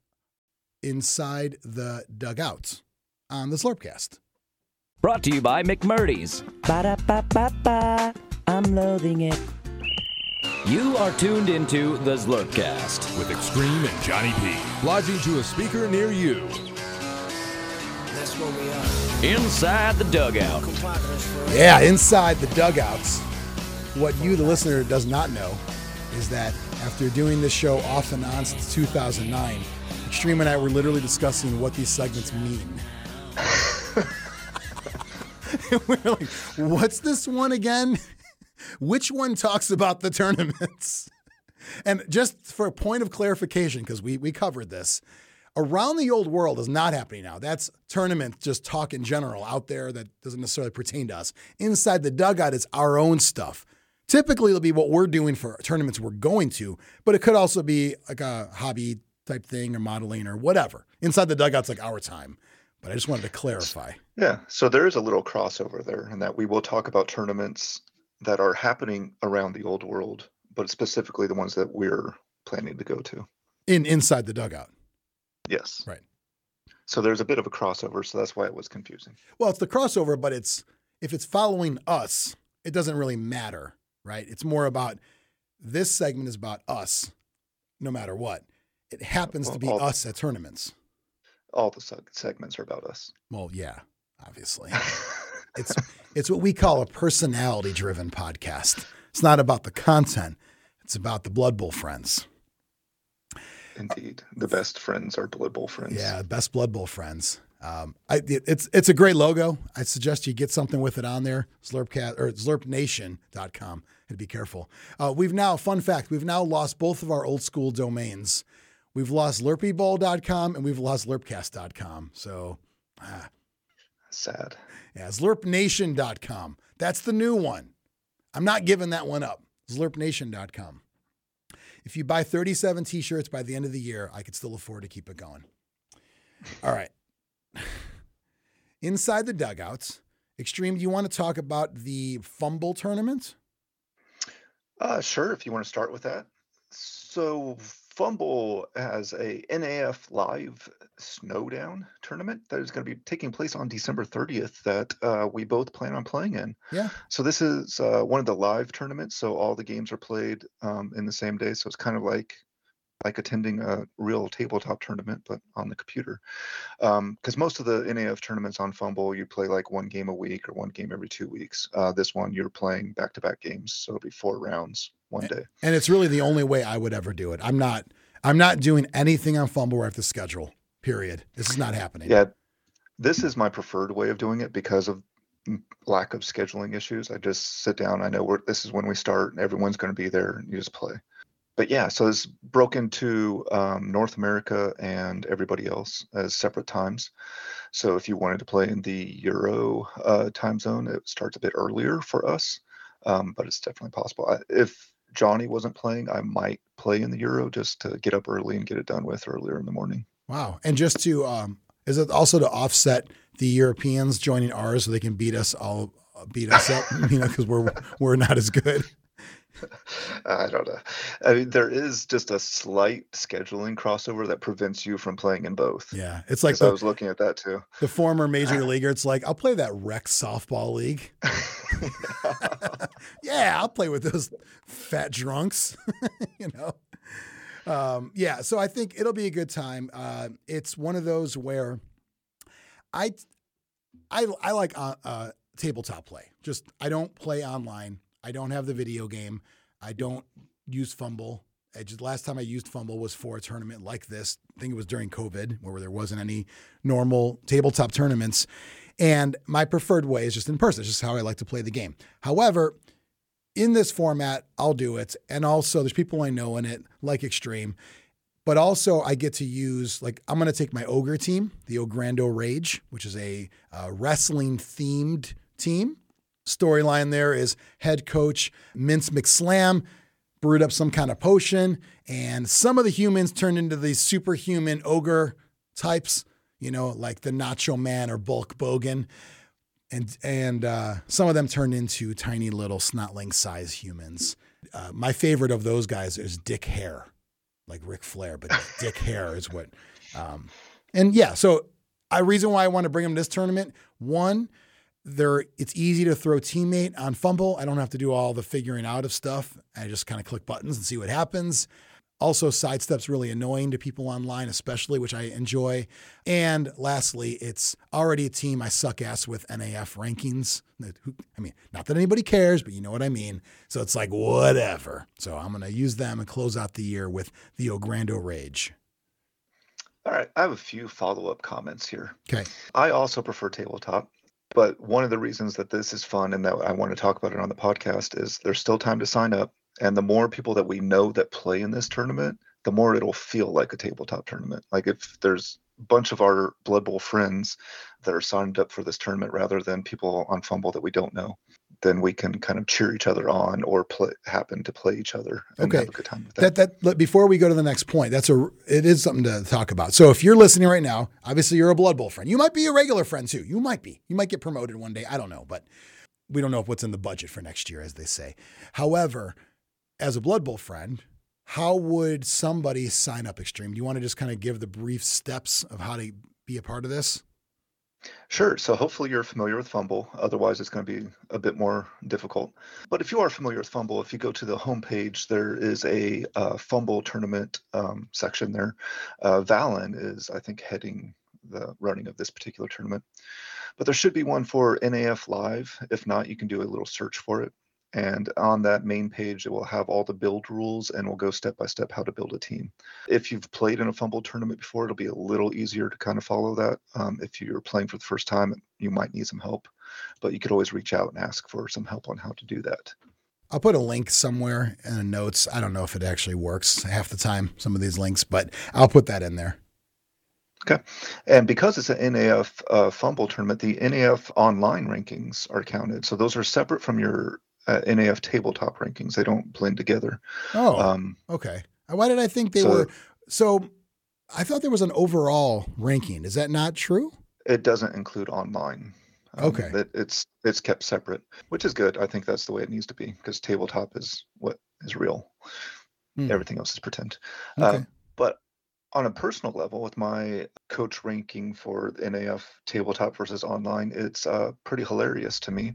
inside the dugouts on the Zlurpcast. Brought to you by McMurdy's. Ba-da-ba-ba-ba. I'm loathing it. You are tuned into the Zlurpcast. with Xtreme and Jonny P. Lodging to a speaker near you. That's what we are. Inside the dugout. Yeah, inside the dugouts. What you, the listener, does not know is that after doing this show off and on since 2009, Xtreme and I were literally discussing what these segments mean. we're like, what's this one again? Which one talks about the tournaments? And just for a point of clarification, because we, we covered this, around the old world is not happening now. That's tournament, just talk in general out there that doesn't necessarily pertain to us. Inside the dugout is our own stuff. Typically, it'll be what we're doing for tournaments we're going to, but it could also be like a hobby type thing or modeling or whatever. Inside the dugout's like our time. But I just wanted to clarify. Yeah, so there is a little crossover there, in that we will talk about tournaments that are happening around the old world, but specifically the ones that we're planning to go to. In inside the dugout. Yes. Right. So there's a bit of a crossover, so that's why it was confusing. Well, it's the crossover, but it's if it's following us, it doesn't really matter, right? It's more about this segment is about us, no matter what. It happens to be Well, us at tournaments. All the seg- segments are about us. Well, yeah, obviously. It's it's what we call a personality driven podcast. It's not about the content. It's about the Blood Bowl friends. Indeed, the best friends are Blood Bowl friends. Yeah, best Blood Bowl friends. Um, I, it's it's a great logo. I suggest you get something with it on there. Zlurpcast or ZlurpNation.com. And be careful. Uh, we've now, fun fact, we've now lost both of our old school domains. We've lost zlurpeebowl.com and we've lost zlurpcast.com. So, ah, Sad. yeah, ZlurpNation.com. That's the new one. I'm not giving that one up. ZlurpNation.com. If you buy 37 t shirts by the end of the year, I could still afford to keep it going. All right. Inside the dugouts, Xtreme, do you want to talk about the FUMBBL tournament? Uh, sure, if you want to start with that. So, FUMBBL has a NAF Live Snow-Down tournament that is going to be taking place on December 30th that uh, we both plan on playing in. Yeah. So, this is uh, one of the live tournaments. So, all the games are played um, in the same day. So, it's kind of like like attending a real tabletop tournament, but on the computer. Because most of the NAF tournaments on FUMBBL, you play like one game a week or one game every two weeks. Uh, this one, you're playing back to back games. So, it'll be four rounds one day. And it's really the only way I would ever do it. I'm not I'm not doing anything on FUMBBL where I have to schedule. Period. This is not happening. Yeah, this is my preferred way of doing it because of lack of scheduling issues. I just sit down. I know where this is when we start, and everyone's going to be there, and you just play. But yeah, so it's broken to um, North America and everybody else as separate times. So if you wanted to play in the Euro uh, time zone, it starts a bit earlier for us, um, but it's definitely possible. I, if Jonny wasn't playing, I might play in the Euro just to get up early and get it done with earlier in the morning. Wow. And just to um is it also to offset the Europeans joining ours so they can beat us all beat us up, you know, because we're we're not as good. I don't know. I mean, there is just a slight scheduling crossover that prevents you from playing in both. Yeah, it's like 'Cause I was looking at that too. the former major leaguer. It's like I'll play that rec softball league. yeah, I'll play with those fat drunks. you know. Um, yeah, so I think it'll be a good time. Uh, it's one of those where I, I, I like uh, uh, tabletop play. Just I don't play online. I don't have the video game. I don't use FUMBBL. I just last time I used FUMBBL was for a tournament like this. I think it was during COVID, where there wasn't any normal tabletop tournaments. And my preferred way is just in person. It's just how I like to play the game. However, in this format, I'll do it. And also, there's people I know in it, like Xtreme. But also, I get to use, like, I'm going to take my Ogre team, the Ogrando Rage, which is a uh, wrestling themed team. Storyline there is head coach Mince McSlam brewed up some kind of potion, and some of the humans turned into these superhuman ogre types, you know, like the Nacho Man or Bulk Bogan. And, and uh, some of them turned into tiny little snotling size humans. Uh, my favorite of those guys is Dick Hare, like Ric Flair, but Dick Hare is what. Um, and yeah, so a reason why I want to bring him to this tournament one, they're it's easy to throw teammate on FUMBBL. I don't have to do all the figuring out of stuff. I just kind of click buttons and see what happens. Also, sidestep's really annoying to people online, especially, which I enjoy. And lastly, it's already a team I suck ass with NAF rankings. I mean, not that anybody cares, but you know what I mean. So it's like, whatever. So I'm going to use them and close out the year with the Ogrando Rage. All right, I have a few follow up comments here. Okay. I also prefer tabletop, but one of the reasons that this is fun and that I want to talk about it on the podcast is there's still time to sign up. And the more people that we know that play in this tournament, the more it'll feel like a tabletop tournament. Like if there's a bunch of our Blood Bowl friends that are signed up for this tournament rather than people on FUMBBL that we don't know, then we can kind of cheer each other on or play, happen to play each other and Okay. have a good time with that. That that before we go to the next point, that's a it is something to talk about. So if you're listening right now, obviously you're a Blood Bowl friend. You might be a regular friend too. You might be. You might get promoted one day. I don't know, but we don't know if what's in the budget for next year, as they say. However, as a Blood Bowl friend, how would somebody sign up Xtreme? Do you want to just kind of give the brief steps of how to be a part of this? Sure. So hopefully you're familiar with FUMBBL. Otherwise, it's going to be a bit more difficult. But if you are familiar with FUMBBL, if you go to the homepage, there is a uh, FUMBBL tournament um, section there. Uh, Valen is, I think, heading the running of this particular tournament. But there should be one for NAF Live. If not, you can do a little search for it. And on that main page, it will have all the build rules and we'll go step by step how to build a team. If you've played in a FUMBBL tournament before, it'll be a little easier to kind of follow that. Um, if you're playing for the first time, you might need some help, but you could always reach out and ask for some help on how to do that. I'll put a link somewhere in the notes. I don't know if it actually works half the time, some of these links, but I'll put that in there. Okay. And because it's an NAF uh, FUMBBL tournament, the NAF online rankings are counted. So those are separate from your uh, NAF tabletop rankings. They don't blend together. Oh, Um, okay. Why did I think they so- were? So I thought there was an overall ranking. Is that not true? it doesn't include online. Um, Okay. It, it's it's kept separate, which is good. I think that's the way it needs to be because tabletop is what is real. Hmm. Everything else is pretend. Okay. Uh, but on a personal level, with my coach ranking for NAF tabletop versus online, it's uh, pretty hilarious to me.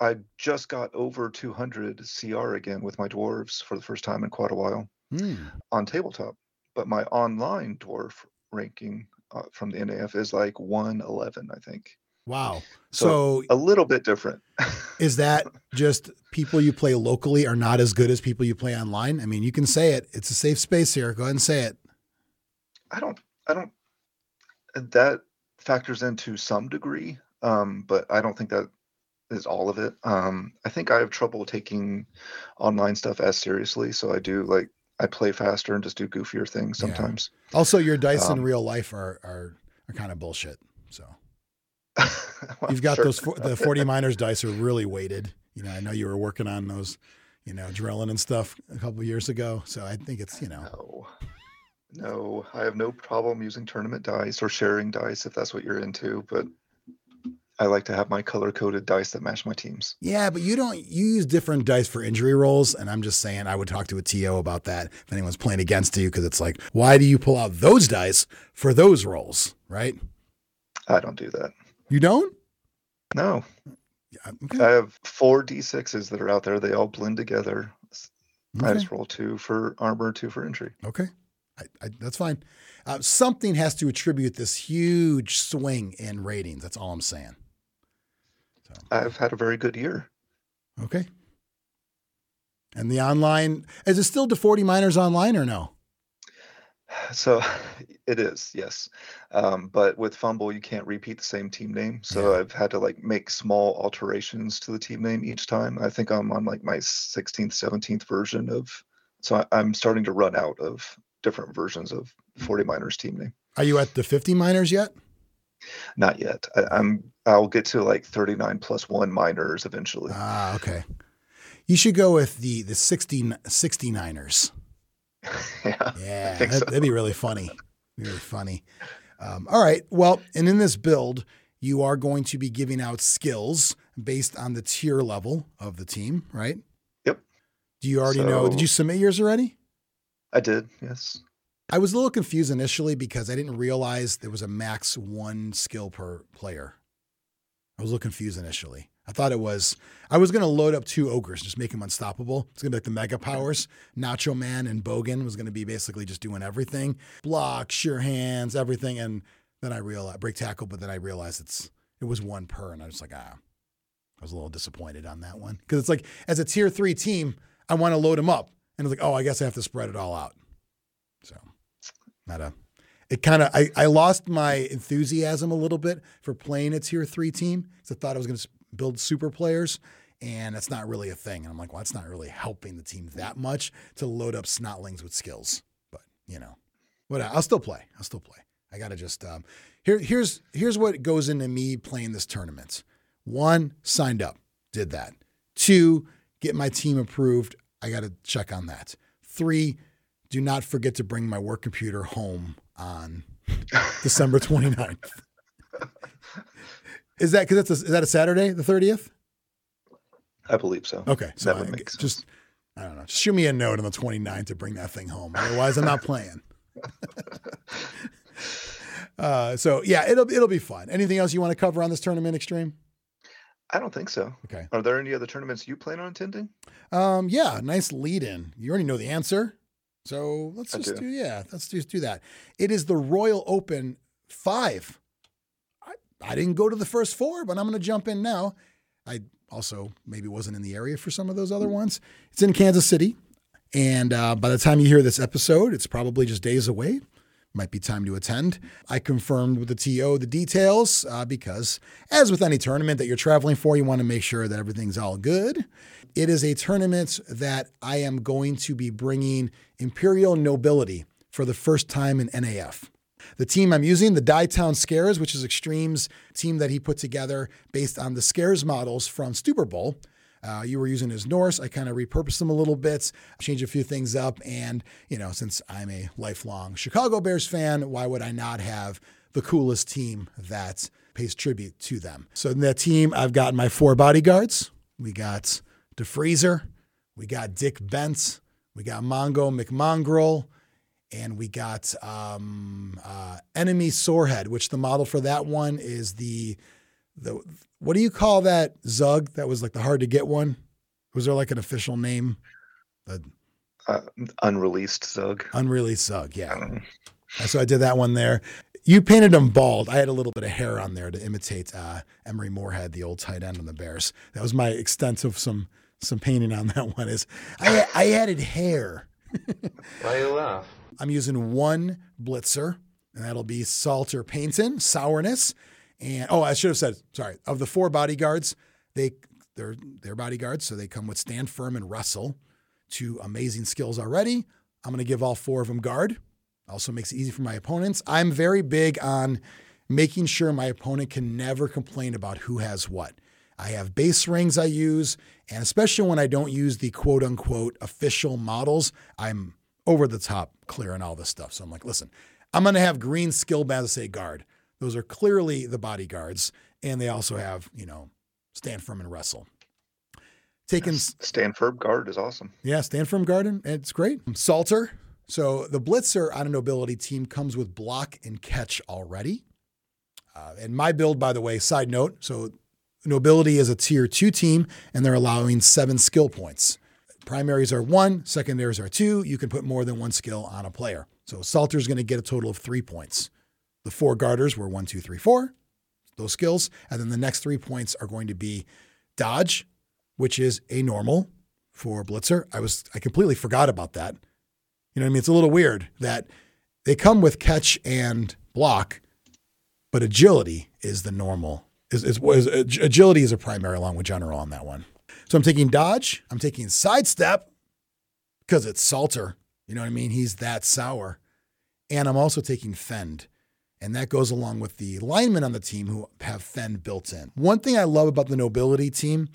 I just got over 200 CR again with my dwarves for the first time in quite a while Hmm. on tabletop, but my online dwarf ranking uh, from the NAF is like 111, I think. Wow. So, So, a little bit different. is that just people you play locally are not as good as people you play online? I mean, you can say it. It's a safe space here. Go ahead and say it. I don't, I don't, that factors into some degree, um, but I don't think that is all of it. Um, I think I have trouble taking online stuff as seriously. So I do like, I play faster and just do goofier things Yeah. sometimes. Also, your dice in Um, real life are are, are kind of bullshit. So Well, you've got sure. those the forty miners dice are really weighted. You know, I know you were working on those, you know, drilling and stuff a couple of years ago. So I think it's you know No, no, I have no problem using tournament dice or sharing dice if that's what you're into. But I like to have my color coded dice that match my teams. Yeah, but you don't you use different dice for injury rolls, and I'm just saying I would talk to a TO about that if anyone's playing against you because it's like, why do you pull out those dice for those rolls, right? I don't do that. You don't? No. Yeah, okay. I have four d6s that are out there. They all blend together. I just roll two for armor, two for injury. Okay. I, I, that's fine. Uh, something has to attribute this huge swing in ratings. That's all I'm saying. I've had a very good year. Okay. And the online, is it still to 40 miners online or no? So it is, yes. Um, but with FUMBBL, you can't repeat the same team name. So Yeah. I've had to like make small alterations to the team name each time. I think I'm on like my 16th, 17th version of. So I, I'm starting to run out of different versions of 40 Miners team name. Are you at the 50 miners yet? Not yet. I, I'm. I'll get to like 39 plus one miners eventually. Ah, okay. You should go with the the 60, 69ers. yeah. Yeah, that, so. would be really funny. Really funny. Um, all right. Well, and in this build, you are going to be giving out skills based on the tier level of the team, right? Yep. Do you already know? Did you submit yours already? I did. Yes. I was a little confused initially because I didn't realize there was a max one skill per player. I was a little confused initially. I thought it was, I was going to load up two ogres, just make them unstoppable. It's going to be like the mega powers. Nacho Man and Bogan was going to be basically just doing everything block, sure hands, everything. And then I realized, break tackle, but then I realized it's, it was one per. And I was like, ah, I was a little disappointed on that one. Cause it's like, as a tier three team, I want to load them up. And it's like, oh, I guess I have to spread it all out. Not a. It kind of I, I lost my enthusiasm a little bit for playing a tier three team because I thought I was going to build super players, and that's not really a thing. And I'm like, well, that's not really helping the team that much to load up snotlings with skills. But you know, what I'll still play. I'll still play. I got to just um, here. Here's here's what goes into me playing this tournament. One, signed up, did that. Two, get my team approved. I got to check on that. Three, do not forget to bring my work computer home on December 29th. Is that because that's a, is that a Saturday, the 30th? I believe so. Okay, so I- make sense. just I don't know. Just shoot me a note on the 29th to bring that thing home. Otherwise, I'm not playing. uh, so yeah, it'll it'll be fun. Anything else you want to cover on this tournament, Xtreme? I don't think so. Okay. Are there any other tournaments you plan on attending? Um, yeah, nice lead in. You already know the answer. So let's I just do. do. yeah, let's just do that. It is the Royal Open five. I, I didn't go to the first four, but I'm gonna jump in now. I also maybe wasn't in the area for some of those other ones. It's in Kansas City. And uh, by the time you hear this episode, it's probably just days away. Might be time to attend. I confirmed with the TO the details uh, because, as with any tournament that you're traveling for, you want to make sure that everything's all good. It is a tournament that I am going to be bringing Imperial Nobility for the first time in NAF. The team I'm using, the Dietown Scares, which is Xtreme's team that he put together based on the Scares models from Stuber Bowl. Uh, you were using his Norse. I kind of repurposed them a little bit, changed a few things up. And, you know, since I'm a lifelong Chicago Bears fan, why would I not have the coolest team that pays tribute to them? So in that team, I've got my four bodyguards. We got DeFreezer. We got Dick Bent. We got Mongo McMongrel and we got um, uh, Emery Sorehead, which the model for that one is the the what do you call that zug? That was like the hard to get one. Was there like an official name? The Uh, unreleased Zug. unreleased zug, yeah. don't. So I did that one there. You painted him bald. I had a little bit of hair on there to imitate uh, Emery Moorehead, the old tight end on the Bears. That was my extent of some some painting on that one. Is I I added hair. Why you laugh? I'm using one blitzer, and that'll be Salter Painton, sourness. And oh, I should have said, sorry, of the four bodyguards, they they're they're bodyguards, so they come with stand firm and wrestle. Two amazing skills already. I'm gonna give all four of them guard. Also makes it easy for my opponents. I'm very big on making sure my opponent can never complain about who has what. I have base rings I use, and especially when I don't use the quote unquote official models, I'm over the top clearing all this stuff. So I'm like, listen, I'm going to have green skill that say guard. Those are clearly the bodyguards. and they also have you know stand firm and wrestle. Taking stand firm guard is awesome. Yeah, stand firm garden. It's great. Salter. So the blitzer on a nobility team comes with block and catch already. Uh, and my build, by the way, side note. So nobility is a tier two team, and they're allowing seven skill points. Primaries are one, secondaries are two. You can put more than one skill on a player. So Salter's going to get a total of three points. The four garters were one, two, three, four, those skills. And then the next three points are going to be dodge, which is a normal for Blitzer. I was I completely forgot about that. You know what I mean? It's a little weird that they come with catch and block, but agility is the normal. Is, is, is agility is a primary along with general on that one. So I'm taking dodge. I'm taking sidestep because it's Salter. You know what I mean? He's that sour. And I'm also taking fend. And that goes along with the linemen on the team who have fend built in. One thing I love about the nobility team,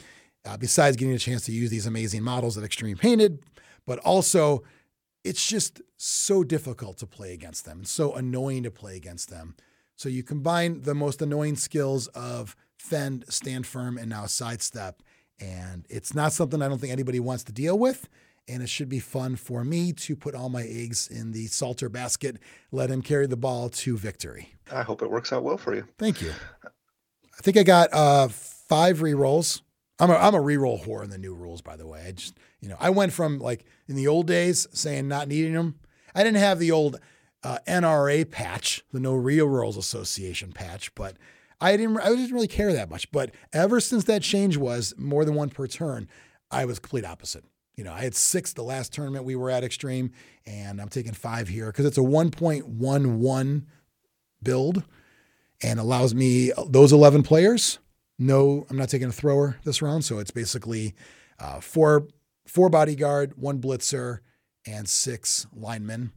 uh, besides getting a chance to use these amazing models at Extreme Painted, but also it's just so difficult to play against them and so annoying to play against them. So you combine the most annoying skills of fend, stand firm, and now sidestep. And it's not something I don't think anybody wants to deal with. And it should be fun for me to put all my eggs in the Salter basket, let him carry the ball to victory. I hope it works out well for you. Thank you. I think I got uh, five re rolls. I'm a, I'm a reroll whore in the new rules, by the way. I just, you know, I went from like in the old days saying not needing them. I didn't have the old uh, NRA patch, the No Real Rolls Association patch, but I didn't, I didn't really care that much. But ever since that change was more than one per turn, I was complete opposite. You know, I had six the last tournament we were at Xtreme, and I'm taking five here because it's a 1.11 build and allows me those 11 players no, I'm not taking a thrower this round. So it's basically uh, four four bodyguard, one blitzer, and six linemen.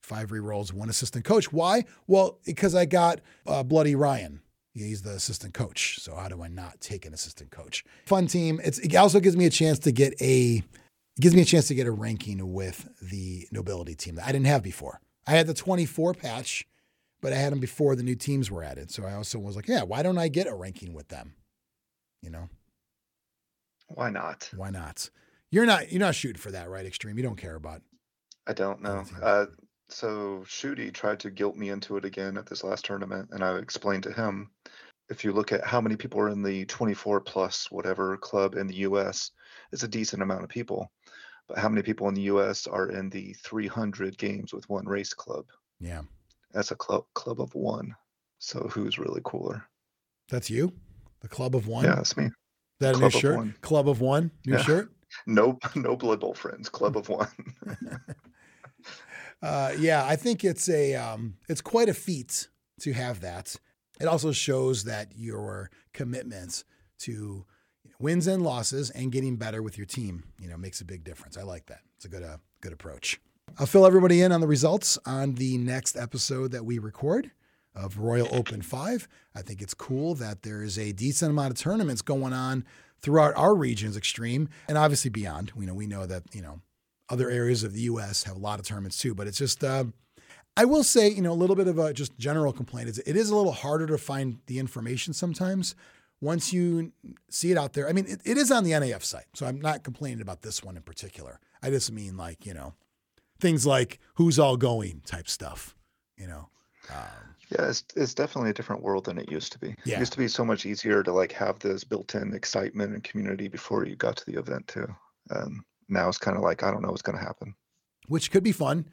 Five rerolls, one assistant coach. Why? Well, because I got uh, Bloody Ryan. He's the assistant coach. So how do I not take an assistant coach? Fun team. It's, it also gives me a chance to get a it gives me a chance to get a ranking with the nobility team that I didn't have before. I had the 24 patch, but I had them before the new teams were added. So I also was like, yeah, why don't I get a ranking with them? You know, why not? Why not? You're not you're not shooting for that, right? Xtreme. You don't care about. I don't know. Uh, so Shooty tried to guilt me into it again at this last tournament, and I explained to him if you look at how many people are in the 24 plus whatever club in the U.S., it's a decent amount of people. But how many people in the U.S. are in the 300 games with one race club? Yeah, that's a club club of one. So who's really cooler? That's you. The Club of One. Yeah, that's me. That Club new shirt. One. Club of One. New yeah. shirt. No, no Blood Bowl friends. Club of One. uh, yeah, I think it's a um, it's quite a feat to have that. It also shows that your commitment to wins and losses and getting better with your team, you know, makes a big difference. I like that. It's a good uh, good approach. I'll fill everybody in on the results on the next episode that we record of Royal Open 5. I think it's cool that there is a decent amount of tournaments going on throughout our region's extreme and obviously beyond. You know, we know that, you know, other areas of the US have a lot of tournaments too, but it's just uh, I will say, you know, a little bit of a just general complaint is it is a little harder to find the information sometimes once you see it out there. I mean, it, it is on the NAF site, so I'm not complaining about this one in particular. I just mean like, you know, things like who's all going type stuff, you know. Um, yeah, it's it's definitely a different world than it used to be. Yeah. It used to be so much easier to like have this built-in excitement and community before you got to the event too. Um, now it's kind of like I don't know what's going to happen. Which could be fun,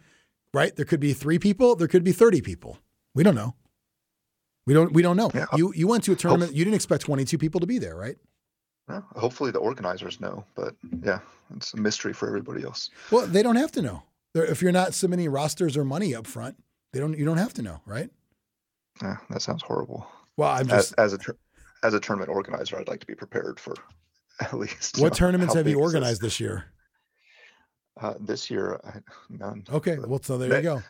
right? There could be three people. There could be thirty people. We don't know. We don't. We don't know. Yeah. You you went to a tournament. you didn't expect twenty-two people to be there, right? Well, hopefully the organizers know, but yeah, it's a mystery for everybody else. Well, they don't have to know. They're, if you're not submitting rosters or money up front, they don't. You don't have to know, right? Yeah, that sounds horrible. Well, I'm just as, as a as a tournament organizer, I'd like to be prepared for at least. What know, tournaments have you organized this year? Uh, this year, I, none. Okay, well, so there ne- you go.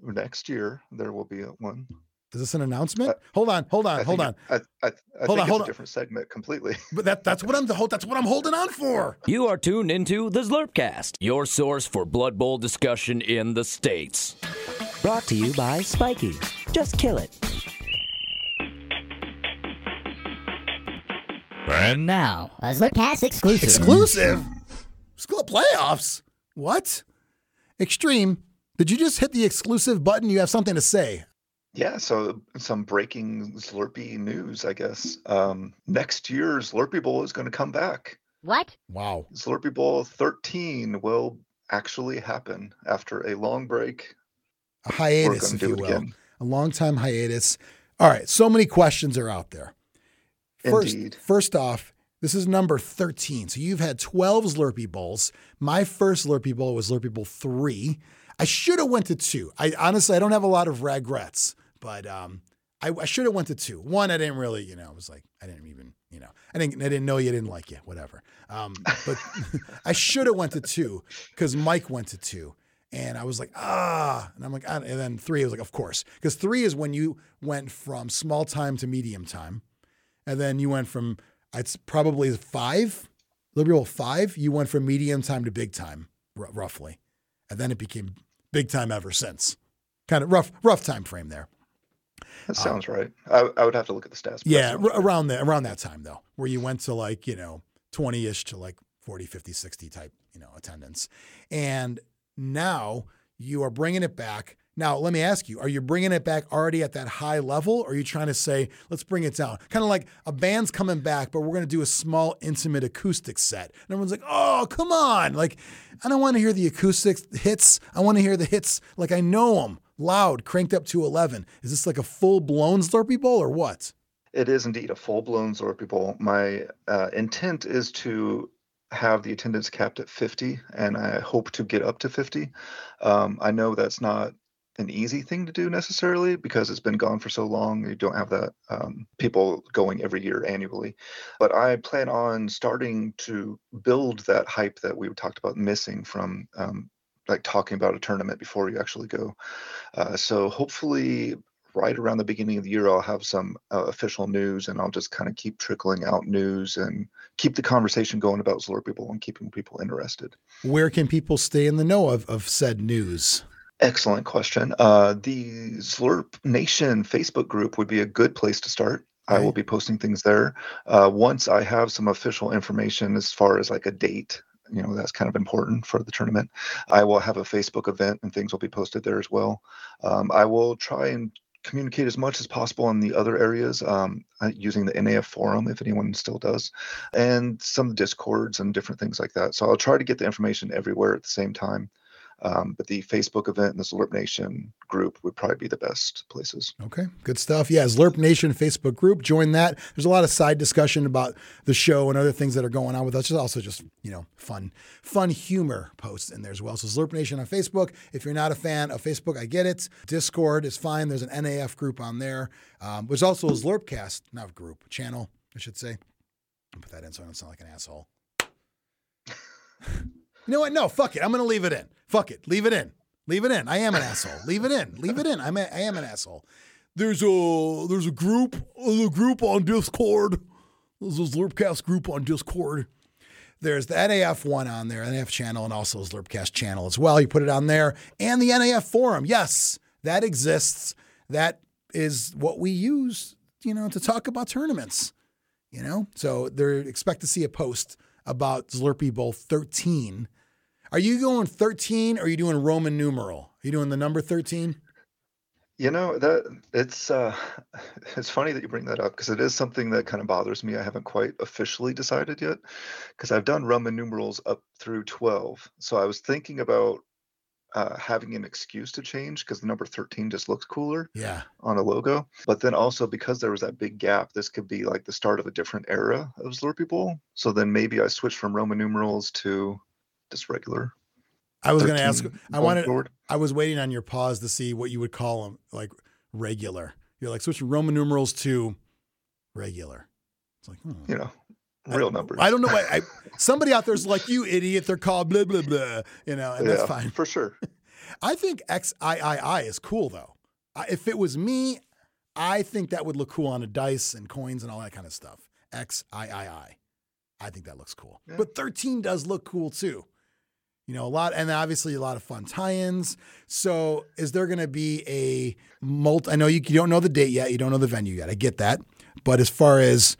Next year, there will be one. Is this an announcement? Uh, hold on, hold on, hold on. I, I, I hold on, hold on. different segment completely. But that, that's what I'm that's what I'm holding on for. You are tuned into the Zlurpcast, your source for Blood Bowl discussion in the states. Brought to you by Spiky. Just kill it. And now, a Zlurpcast exclusive. Exclusive? School playoffs? What? Xtreme, did you just hit the exclusive button? You have something to say. Yeah, so some breaking Zlurpee news, I guess. Um, next year's Zlurpee Bowl is going to come back. What? Wow. Zlurpee Bowl 13 will actually happen after a long break. A hiatus, if you will. A long time hiatus. All right, so many questions are out there. First, Indeed. first off, this is number 13. So you've had 12 Slurpee Bowls. My first Zlurpee Bowl was Zlurpee Bowl 3. I should have went to two. I honestly, I don't have a lot of regrets, but um, I, I should have went to two. One, I didn't really, you know, I was like, I didn't even, you know, I didn't, I didn't know you didn't like you, whatever. Um, but I should have went to two because Mike went to two. And I was like, ah, and I'm like, and then three, I was like, of course, because three is when you went from small time to medium time, and then you went from it's probably five, liberal five. You went from medium time to big time, r- roughly, and then it became big time ever since. Kind of rough, rough time frame there. That um, sounds right. I, I would have to look at the stats. Yeah, r- around that around that time though, where you went to like, you know, 20ish to like 40, 50, 60 type, you know, attendance. And now you are bringing it back. Now, let me ask you, are you bringing it back already at that high level or are you trying to say, let's bring it down? Kind of like a band's coming back, but we're going to do a small intimate acoustic set. And everyone's like, "Oh, come on." Like, I don't want to hear the acoustic hits. I want to hear the hits like I know them, loud, cranked up to 11. Is this like a full-blown Zlurpee Bowl or what? It is indeed a full blown Zlurpee Bowl. My uh, intent is to have the attendance capped at 50, and I hope to get up to 50. Um, I know that's not an easy thing to do necessarily because it's been gone for so long. You don't have that um, people going every year annually. But I plan on starting to build that hype that we talked about missing from. Um, like talking about a tournament before you actually go. Uh, so hopefully right around the beginning of the year, I'll have some uh, official news and I'll just kind of keep trickling out news and keep the conversation going about Zlurpee People and keeping people interested. Where can people stay in the know of, of said news? Excellent question. Uh, the Zlurp Nation Facebook group would be a good place to start. I will be posting things there. Uh, once I have some official information as far as like a date, you know, that's kind of important for the tournament. I will have a Facebook event and things will be posted there as well. Um, I will try and communicate as much as possible in the other areas um, uh, using the NAF forum if anyone still does, and some discords and different things like that. So I'll try to get the information everywhere at the same time. Um, but the Facebook event and the Zlurp Nation group would probably be the best places. Okay, good stuff. Yeah, Zlurp Nation Facebook group. Join that. There's a lot of side discussion about the show and other things that are going on with us. There's also just you know fun, fun humor posts in there as well. So Zlurp Nation on Facebook. If you're not a fan of Facebook, I get it. Discord is fine. There's an NAF group on there. Um, there's also a Zlurpcast, not group, channel, I should say. I'll put that in so I don't sound like an asshole. You know what? No, fuck it. I'm going to leave it in. Fuck it. Leave it in. Leave it in. I am an asshole. Leave it in. Leave it in. I'm a, I am an asshole. There's a there's a group a group on Discord. There's a Zlurpcast group on Discord. There's the NAF one on there, NAF channel, and also Zlurpcast channel as well. You put it on there, and the NAF forum. Yes, that exists. That is what we use, you know, to talk about tournaments. You know, so they expect to see a post about Zlurpee Bowl 13. Are you going 13 or are you doing Roman numeral? Are you doing the number 13? You know that it's uh, it's funny that you bring that up because it is something that kind of bothers me. I haven't quite officially decided yet because I've done Roman numerals up through 12. So I was thinking about uh, having an excuse to change because the number 13 just looks cooler Yeah. on a logo. But then also because there was that big gap, this could be like the start of a different era of Zlurpee Bowl. So then maybe I switch from Roman numerals to just regular. I was going to ask. I wanted. forward. I was waiting on your pause to see what you would call them, like regular. You're like switching Roman numerals to regular. It's like, hmm. You know, real numbers. I don't know why. I, somebody out there's like, you idiot. They're called blah blah blah. You know, and that's fine. for sure. I think XIII is cool though. I, if it was me, I think that would look cool on a dice and coins and all that kind of stuff. XIII. I think that looks cool. But 13 does look cool too. You know, a lot, and obviously a lot of fun tie-ins. So, is there going to be a multi? I know you, you don't know the date yet. You don't know the venue yet. I get that. But as far as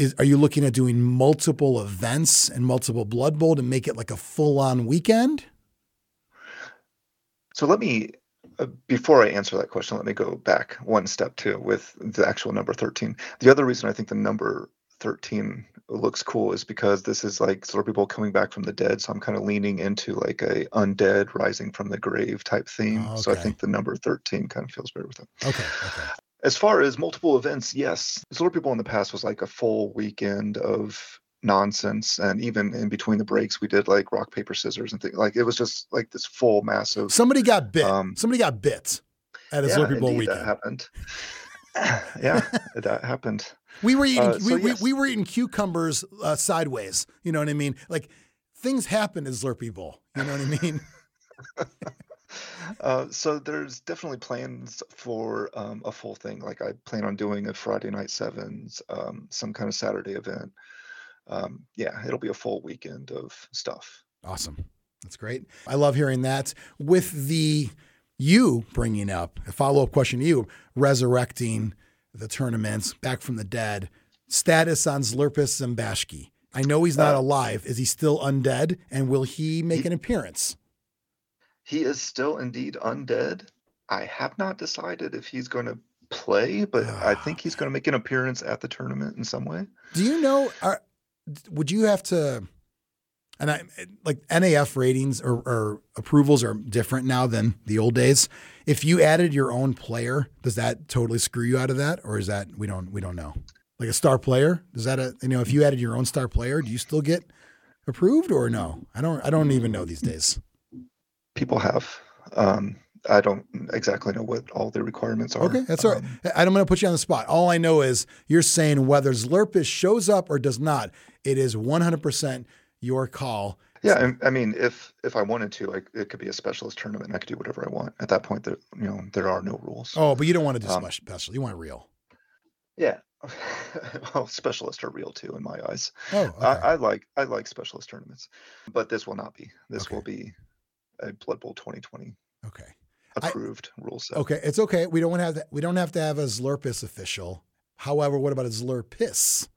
is are you looking at doing multiple events and multiple Blood Bowl to make it like a full on weekend? So let me, uh, before I answer that question, let me go back one step too with the actual number 13. The other reason I think the number 13 looks cool is because this is like sort of people coming back from the dead. So I'm kind of leaning into like a undead rising from the grave type theme. Oh, So I think the number 13 kind of feels better with it. Okay. Okay. As far as multiple events, yes, sort of people in the past was like a full weekend of nonsense. And even in between the breaks, we did like rock, paper, scissors and things like it was just like this full massive. Somebody got bit. Um, Somebody got bit at a yeah, Zlurpee Bowl indeed, weekend. that happened. yeah, that happened. We were eating Uh, so we, we, yes. we were eating cucumbers uh, sideways. You know what I mean? Like things happen at Zlurpee Bowl. You know what I mean? Uh, so there's definitely plans for um, a full thing. Like I plan on doing a Friday night sevens, um, some kind of Saturday event. Um, yeah, it'll be a full weekend of stuff. awesome. That's great. I love hearing that. With the you bringing up a follow up question to you, resurrecting the tournaments back from the dead. Status on Zlurpus Zambashki. I know he's not Uh, alive. Is he still undead? And will he make He- an appearance? He is still indeed undead. I have not decided if he's going to play, but I think he's going to make an appearance at the tournament in some way. Do you know? Are, would you have to? And I like NAF ratings or, or approvals are different now than the old days. If you added your own player, does that totally screw you out of that, or is that we don't we don't know? Like a star player, does that a, you know if you added your own star player, do you still get approved or no? I don't I don't even know these days. People have. Um, I don't exactly know what all the requirements are. Okay, that's all right. Um, I- I'm going to put you on the spot. All I know is you're saying whether Zlurpus shows up or does not, it is 100% your call. Yeah, and- I mean, if if I wanted to, like it could be a specialist tournament. I could do whatever I want. At that point, there you know there are no rules. Oh, but you don't want to do Um, special. You want real. Yeah, well, specialists are real too in my eyes. Oh, okay. I, I like I like specialist tournaments, but this will not be. This Okay. will be a Blood Bowl 2020 okay. I- approved rule set. Okay. It's okay. We don't have to, we don't have to have a Zlurpus official. However, what about a Zlurpis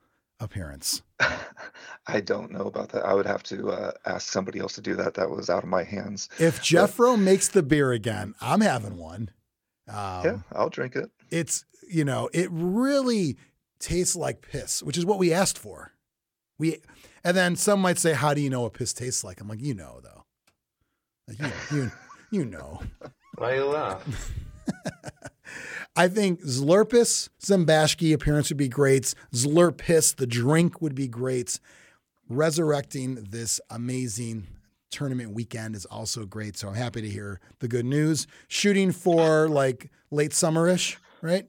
appearance? I don't know about that. I would have to uh, ask somebody else to do that. That was out of my hands. If Jeffro makes the beer again, I'm having one. Um, yeah, I'll drink it. It's, you know, it really tastes like piss, which is what we asked for. We, and then some might say, how do you know what piss tastes like? I'm like, you know, though. Like, you, you, you know. Why you laugh? I think Zlurpus Zambashki appearance would be great. Zlurpis, the drink, would be great. Resurrecting this amazing tournament weekend is also great. So I'm happy to hear the good news. Shooting for like late summerish, right?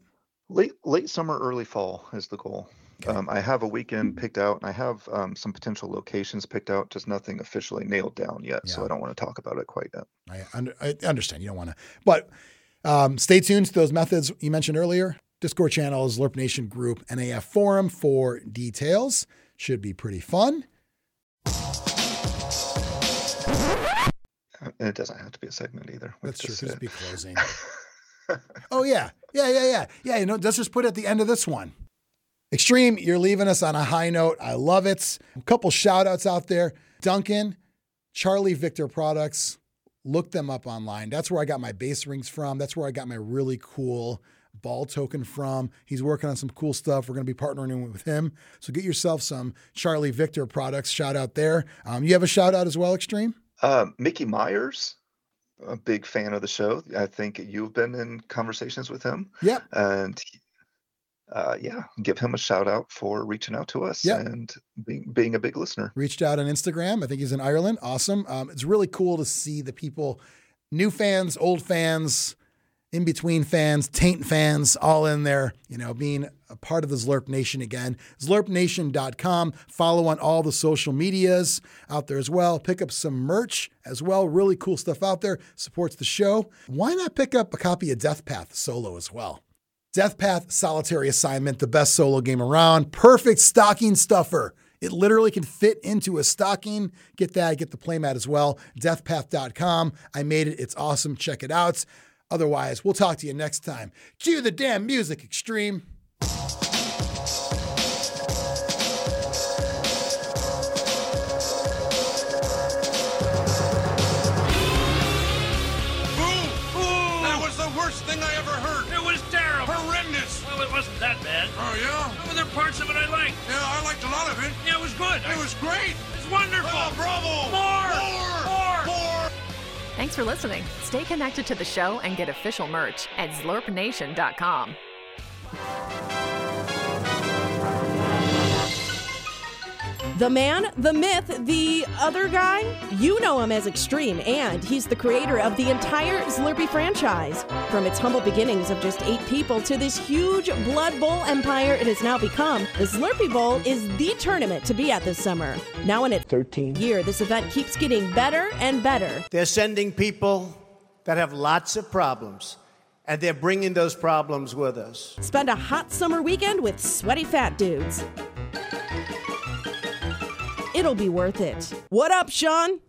Late late summer, early fall is the goal. Um, I have a weekend picked out, and I have um, some potential locations picked out. Just nothing officially nailed down yet, so I don't want to talk about it quite yet. I, under, I understand you don't want to, but um, stay tuned to those methods you mentioned earlier. Discord channels, Zlurp Nation Group NAF Forum for details. Should be pretty fun. Uh, And it doesn't have to be a segment either. We That's true. just just be closing. oh yeah, yeah, yeah, yeah, yeah. You know, let's just put it at the end of this one. Xtreme, you're leaving us on a high note. I love it. A couple shout outs out there. Duncan, Charlie Victor Products. Look them up online. That's where I got my base rings from. That's where I got my really cool ball token from. He's working on some cool stuff. We're going to be partnering with him. So get yourself some Charlie Victor products. Shout out there. Um, you have a shout out as well, Xtreme? Uh, Mickey Myers, a big fan of the show. I think you've been in conversations with him, Yep. and he- uh, yeah, give him a shout out for reaching out to us Yep. and being being a big listener. reached out on Instagram. I think he's in Ireland. Awesome. Um, it's really cool to see the people, new fans, old fans, in between fans, taint fans, all in there, you know, being a part of the Zlurp Nation again. ZlurpNation.com. Follow on all the social medias out there as well. Pick up some merch as well. Really cool stuff out there. Supports the show. Why not pick up a copy of Death Path solo as well? Death Path Solitary Assignment, the best solo game around. Perfect stocking stuffer. It literally can fit into a stocking. Get that, get the playmat as well. Deathpath.com. I made it. It's awesome. Check it out. Otherwise, we'll talk to you next time. Cue the damn music, Xtreme. Thanks for listening. Stay connected to the show and get official merch at zlurpnation.com. The man, the myth, the other guy, you know him as Xtreme, and he's the creator of the entire Zlurpee franchise. From its humble beginnings of just eight people to this huge Blood Bowl empire it has now become, the Zlurpee Bowl is the tournament to be at this summer. Now in its 13th year, this event keeps getting better and better. They're sending people that have lots of problems and they're bringing those problems with us. Spend a hot summer weekend with sweaty fat dudes. It'll be worth it. What up, Sean?